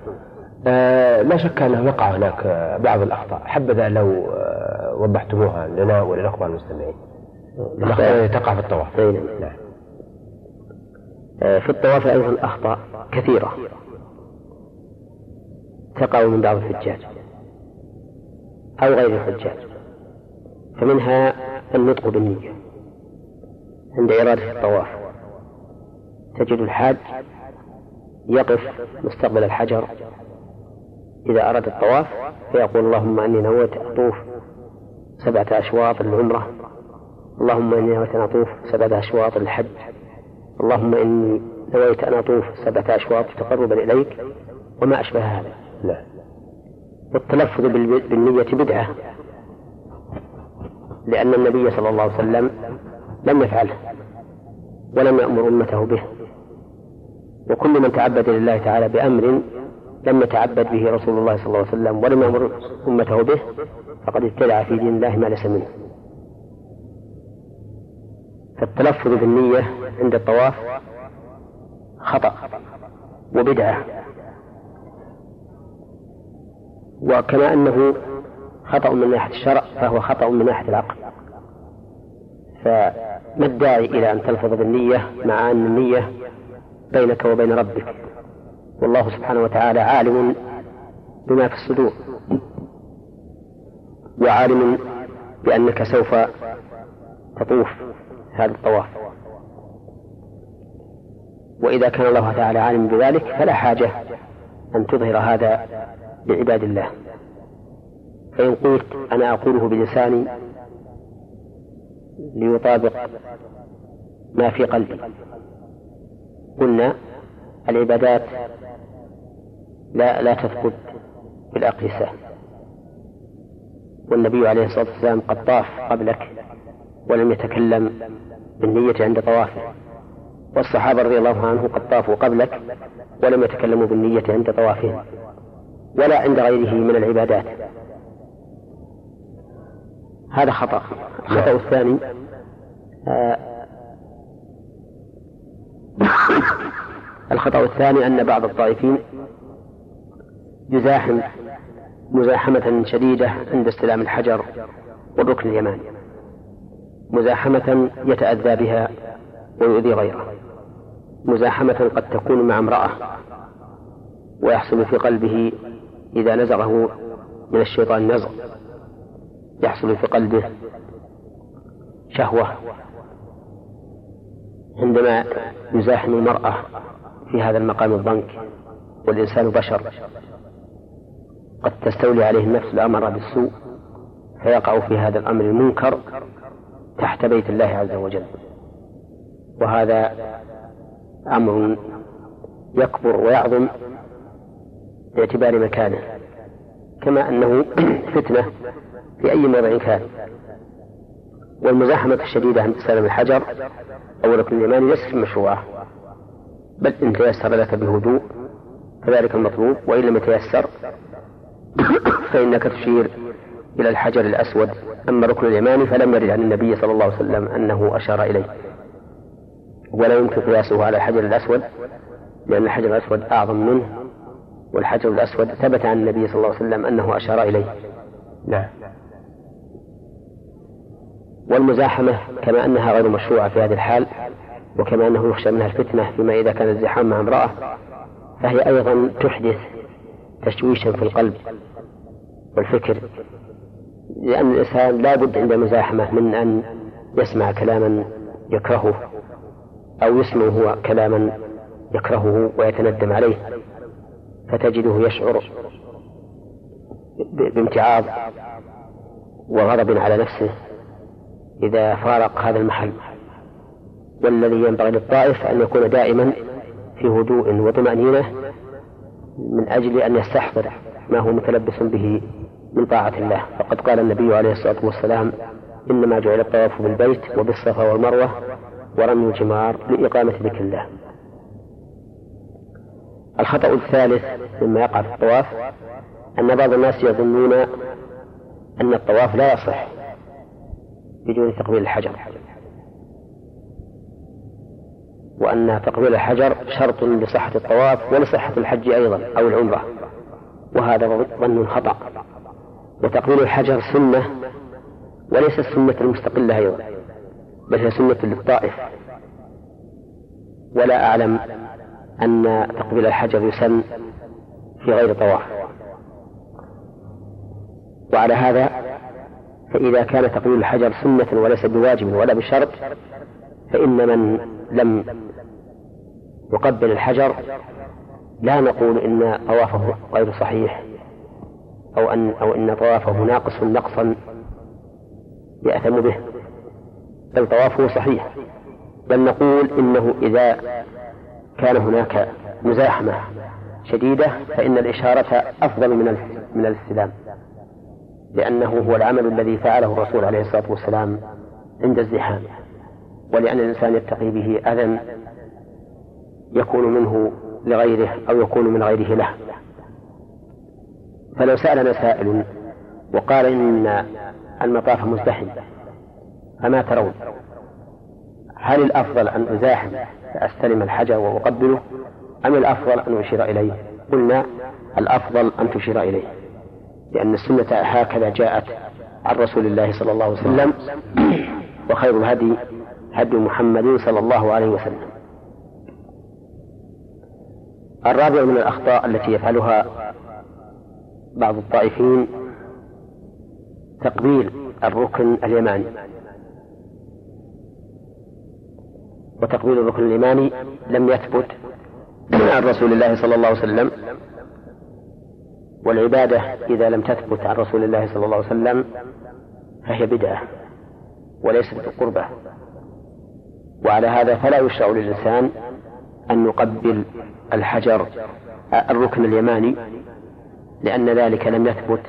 آه، لا شك أنه يقع هناك بعض الأخطاء. حبذا لو آه، وضحتموها لنا وللأخوان المستمعين. تقع في الطواف. نعم. نعم. آه، في الطواف أيضا أخطاء كثيرة. تقع من بعض الحجاج أو غير الحجاج. فمنها النطق بالنية. عند إرادة الطواف. تجد الحاج يقف مستقبل الحجر. إذا أراد الطواف فيقول اللهم إني نويت أطوف سبعة أشواط للعمرة. اللهم إني نويت أن أطوف سبعة أشواط للحج. اللهم إني نويت أن أطوف سبعة أشواط تقربا إليك. وما أشبه هذا. لا. والتلفظ بالنية بدعة. لأن النبي صلى الله عليه وسلم لم يفعله. ولم يأمر أمته به. وكل من تعبد لله تعالى بأمر لم يتعبد به رسول الله صلى الله عليه وسلم ولم يأمر أمته به. فقد ابتدع في دين الله ما ليس منه. فالتلفظ بالنية عند الطواف خطأ وبدعة. وكما أنه خطأ من ناحية الشرع فهو خطأ من ناحية العقل. فما الداعي إلى أن تلفظ بالنية مع أن النية بينك وبين ربك؟ والله سبحانه وتعالى عالم بما في الصدور. وعالم بأنك سوف تطوف هذا الطواف. وإذا كان الله تعالى عالم بذلك فلا حاجة أن تظهر هذا لعباد الله. فإن قلت أنا أقوله بلساني ليطابق ما في قلبي. قلنا العبادات لا لا تثبت بالأقيسة والنبي عليه الصلاة والسلام قد طاف قبلك ولم يتكلم بالنية عند طوافه. والصحابة رضي الله عنهم قد طافوا قبلك ولم يتكلموا بالنية عند طوافهم ولا عند غيره من العبادات. هذا خطأ. الخطأ الثاني آه الخطأ الثاني أن بعض الطائفين يزاحم مزاحمة شديدة عند استلام الحجر والركن اليماني مزاحمة يتأذى بها ويؤذي غيره. مزاحمة قد تكون مع امرأة ويحصل في قلبه إذا نزغه من الشيطان نزغ. يحصل في قلبه شهوة. عندما يزاحم المرأة في هذا المقام الضنك والإنسان بشر قد تستولي عليه النفس الأمر بالسوء فيقع في هذا الأمر المنكر تحت بيت الله عز وجل. وهذا أمر يكبر ويعظم باعتبار مكانه كما أنه فتنة في أي موضع كان. والمزاحمة الشديدة عند سلم الحجر أو ركن اليماني ليست مشروعة بل إن تيسر لك بهدوء فذلك المطلوب وإن لم يتيسر فإنك تشير إلى الحجر الأسود. أما الركن اليماني فلم يرد عن النبي صلى الله عليه وسلم أنه أشار إليه. ولا يمكن قياسه على الحجر الأسود لأن الحجر الأسود أعظم منه والحجر الأسود ثبت عن النبي صلى الله عليه وسلم أنه أشار إليه. نعم. والمزاحمة كما أنها غير مشروعة في هذه الحال وكما أنه يخشى منها الفتنة فيما إذا كان الزحام مع امرأة فهي أيضا تحدث تشويشا في القلب والفكر لأن الإنسان لا بد عند المزاحمة من أن يسمع كلاما يكرهه أو يسمع هو كلاما يكرهه ويتندم عليه فتجده يشعر بامتعاض وغضب على نفسه إذا فارق هذا المحل. والذي ينبغي للطائف أن يكون دائما في هدوء وطمأنينة من أجل أن يستحضر ما هو متلبس به من طاعة الله. فقد قال النبي عليه الصلاة والسلام إنما جعل الطواف بالبيت وبالصفا والمروة ورمي الجمار لإقامة ذكر الله. الخطأ الثالث مما يقع في الطواف أن بعض الناس يظنون أن الطواف لا يصح بدون تقبيل الحجر. وأن تقبيل الحجر شرط لصحة الطواف ولصحة الحج أيضا أو العمرة. وهذا ظن خطأ. وتقبيل الحجر سنة وليست سنة المستقلة أيضا بل هي سنة للطائف. ولا أعلم أن تقبيل الحجر يسن في غير طواف. وعلى هذا فإذا كان تقبيل الحجر سنة وليس بواجب ولا بشرط فإن من لم يقبل الحجر لا نقول إن طوافه غير صحيح أو أن أو إن طوافه ناقص نقصا يأثم به بل طوافه صحيح. بل نقول إنه إذا كان هناك مزاحمة شديدة فإن الإشارة أفضل من من الاستلام لأنه هو العمل الذي فعله الرسول عليه الصلاة والسلام عند الزحام. ولأن الإنسان يتقي به أذى يكون منه لغيره أو يكون من غيره له. فلو سألنا سائل وقال إن المطاف مزدحم فما ترون؟ هل الأفضل أن أزاحم فأستلم الحجر وأقبله أم الأفضل أن أشير إليه؟ قلنا الأفضل أن تشير إليه لأن السنة هكذا جاءت عن رسول الله صلى الله عليه وسلم وخير الهدي هدي محمد صلى الله عليه وسلم. الرابع من الأخطاء التي يفعلها بعض الطائفين تقبيل الركن اليماني. وتقبيل الركن اليماني لم يثبت عن رسول الله صلى الله عليه وسلم والعبادة إذا لم تثبت عن رسول الله صلى الله عليه وسلم فهي بدعة وليست بقربة. وعلى هذا فلا يشرع للإنسان أن يقبل الحجر الركن اليماني لأن ذلك لم يثبت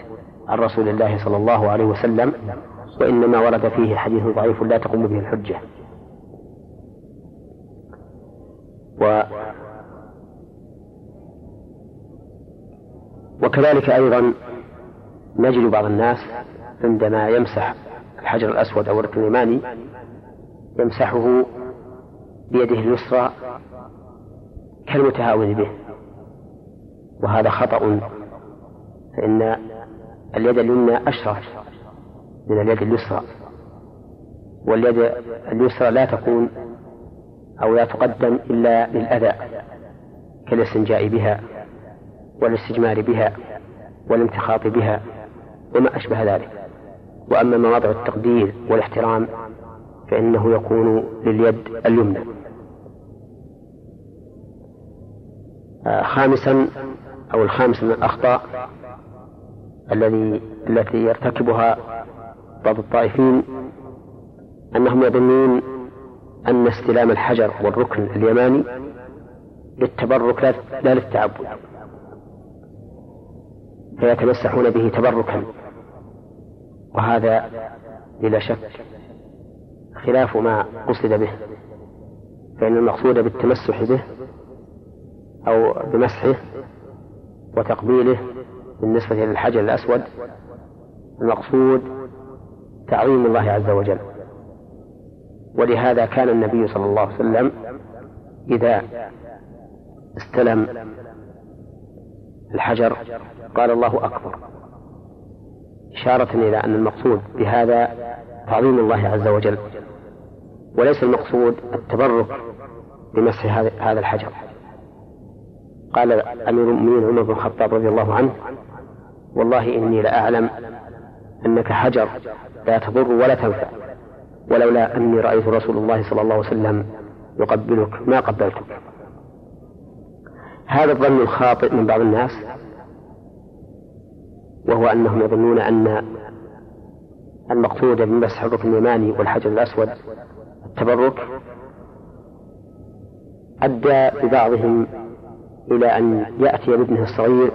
عن رسول الله صلى الله عليه وسلم وإنما ورد فيه حديث ضعيف لا تقوم به الحجة. و وكذلك أيضا نجد بعض الناس عندما يمسح الحجر الأسود أو الركن اليماني يمسحه بيده اليسرى كالمتهاون به. وهذا خطأ فإن اليد اليمنى أشرف من اليد اليسرى. واليد اليسرى لا تكون أو لا تقدم إلا للأذى كالاستنجاء بها والاستجمار بها والامتخاط بها وما أشبه ذلك. وأما مواضع التقدير والاحترام فإنه يكون لليد اليمنى. آه، خامسا أو الخامس من الأخطاء الذي التي يرتكبها بعض الطائفين أنهم يظنون أن استلام الحجر والركن اليماني للتبرك لا للتعبد. فيتمسحون به تبركا. وهذا بلا شك خلاف ما قصد به. فإن المقصود بالتمسح به أو بمسحه وتقبيله بالنسبة للحجر الأسود المقصود تعظيم الله عز وجل. ولهذا كان النبي صلى الله عليه وسلم إذا استلم الحجر قال الله أكبر إشارة إلى أن المقصود بهذا تعظيم الله عز وجل. وليس المقصود التبرك بمسح هذا الحجر. قال أمير المؤمنين عمر بن الخطاب رضي الله عنه والله إني لأعلم أنك حجر لا تضر ولا تنفع ولولا أني رأيت رسول الله صلى الله عليه وسلم يقبلك ما قبلتك. هذا الظن الخاطئ من بعض الناس وهو أنهم يظنون أن المقصود بمسح الركن اليماني والحجر الأسود التبرك أدى ببعضهم إلى أن يأتي بابنه الصغير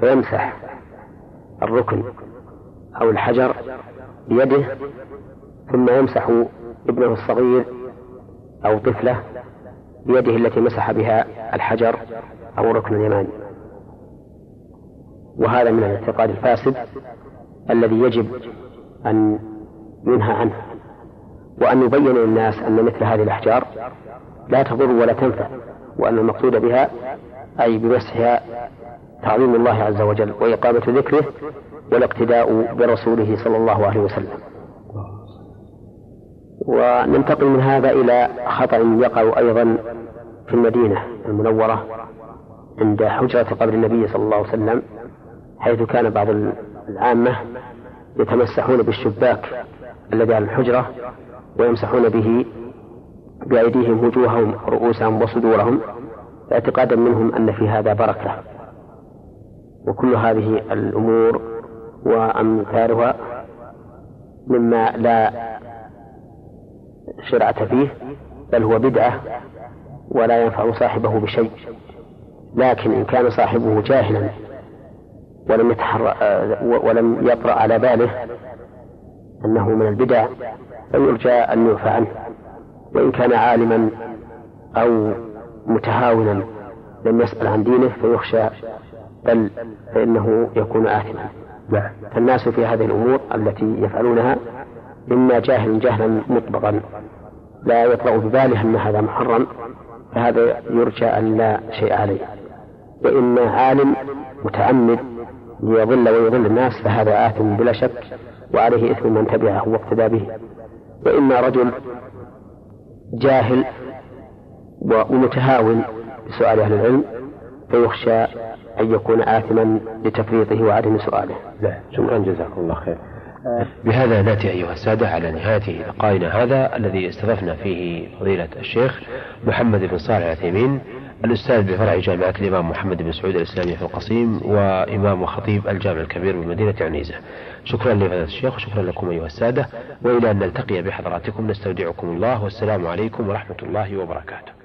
فيمسح الركن أو الحجر بيده ثم يمسح ابنه الصغير أو طفله بيده التي مسح بها الحجر أو الركن اليماني وهذا من الاعتقاد الفاسد الذي يجب أن ينهى عنه. وأن يبين للناس أن مثل هذه الأحجار لا تضر ولا تنفع وأن المقصود بها أي بمسحها تعظيم الله عز وجل وإقامة ذكره والاقتداء برسوله صلى الله عليه وسلم. وننتقل من هذا إلى خطأ يقع أيضا في المدينة المنورة عند حجرة قبر النبي صلى الله عليه وسلم حيث كان بعض العامة يتمسحون بالشباك الذي على الحجرة ويمسحون به بأيديهم وجوههم ورؤوسهم وصدورهم اعتقادا منهم أن في هذا بركة. وكل هذه الأمور وأمثالها مما لا شرعة فيه بل هو بدعة ولا ينفع صاحبه بشيء. لكن إن كان صاحبه جاهلا ولم يتحر ولم يطرأ على باله أنه من البدع فيرجى أن يعفى عنه وإن كان عالما أو متهاونا لم يسأل عن دينه فيخشى بل فإنه يكون آثما. نعم. فالناس في هذه الأمور التي يفعلونها إما جاهل جهلا مطبقا لا يطلع بباله أن هذا محرم فهذا يرجى أن لا شيء عليه. وإما عالم متعمد ليضل ويضل الناس فهذا آثم بلا شك وعليه إثم من تبعه واقتدى به. وإما رجل جاهل ومتهاون بسؤال أهل العلم فيخشى أن يكون آثما لتفريطه وعدم سؤاله. لا شكرا جزاكم الله خير. بهذا نأتي أيها السادة على نهاية لقائنا هذا الذي استضفنا فيه فضيلة الشيخ محمد بن صالح العثيمين. الأستاذ بفرع جامعة الإمام محمد بن سعود الإسلامية في القصيم وإمام وخطيب الجامع الكبير بمدينة عنيزة. شكرا لفضيلة الشيخ وشكرا لكم أيها السادة وإلى أن نلتقي بحضراتكم نستودعكم الله والسلام عليكم ورحمة الله وبركاته.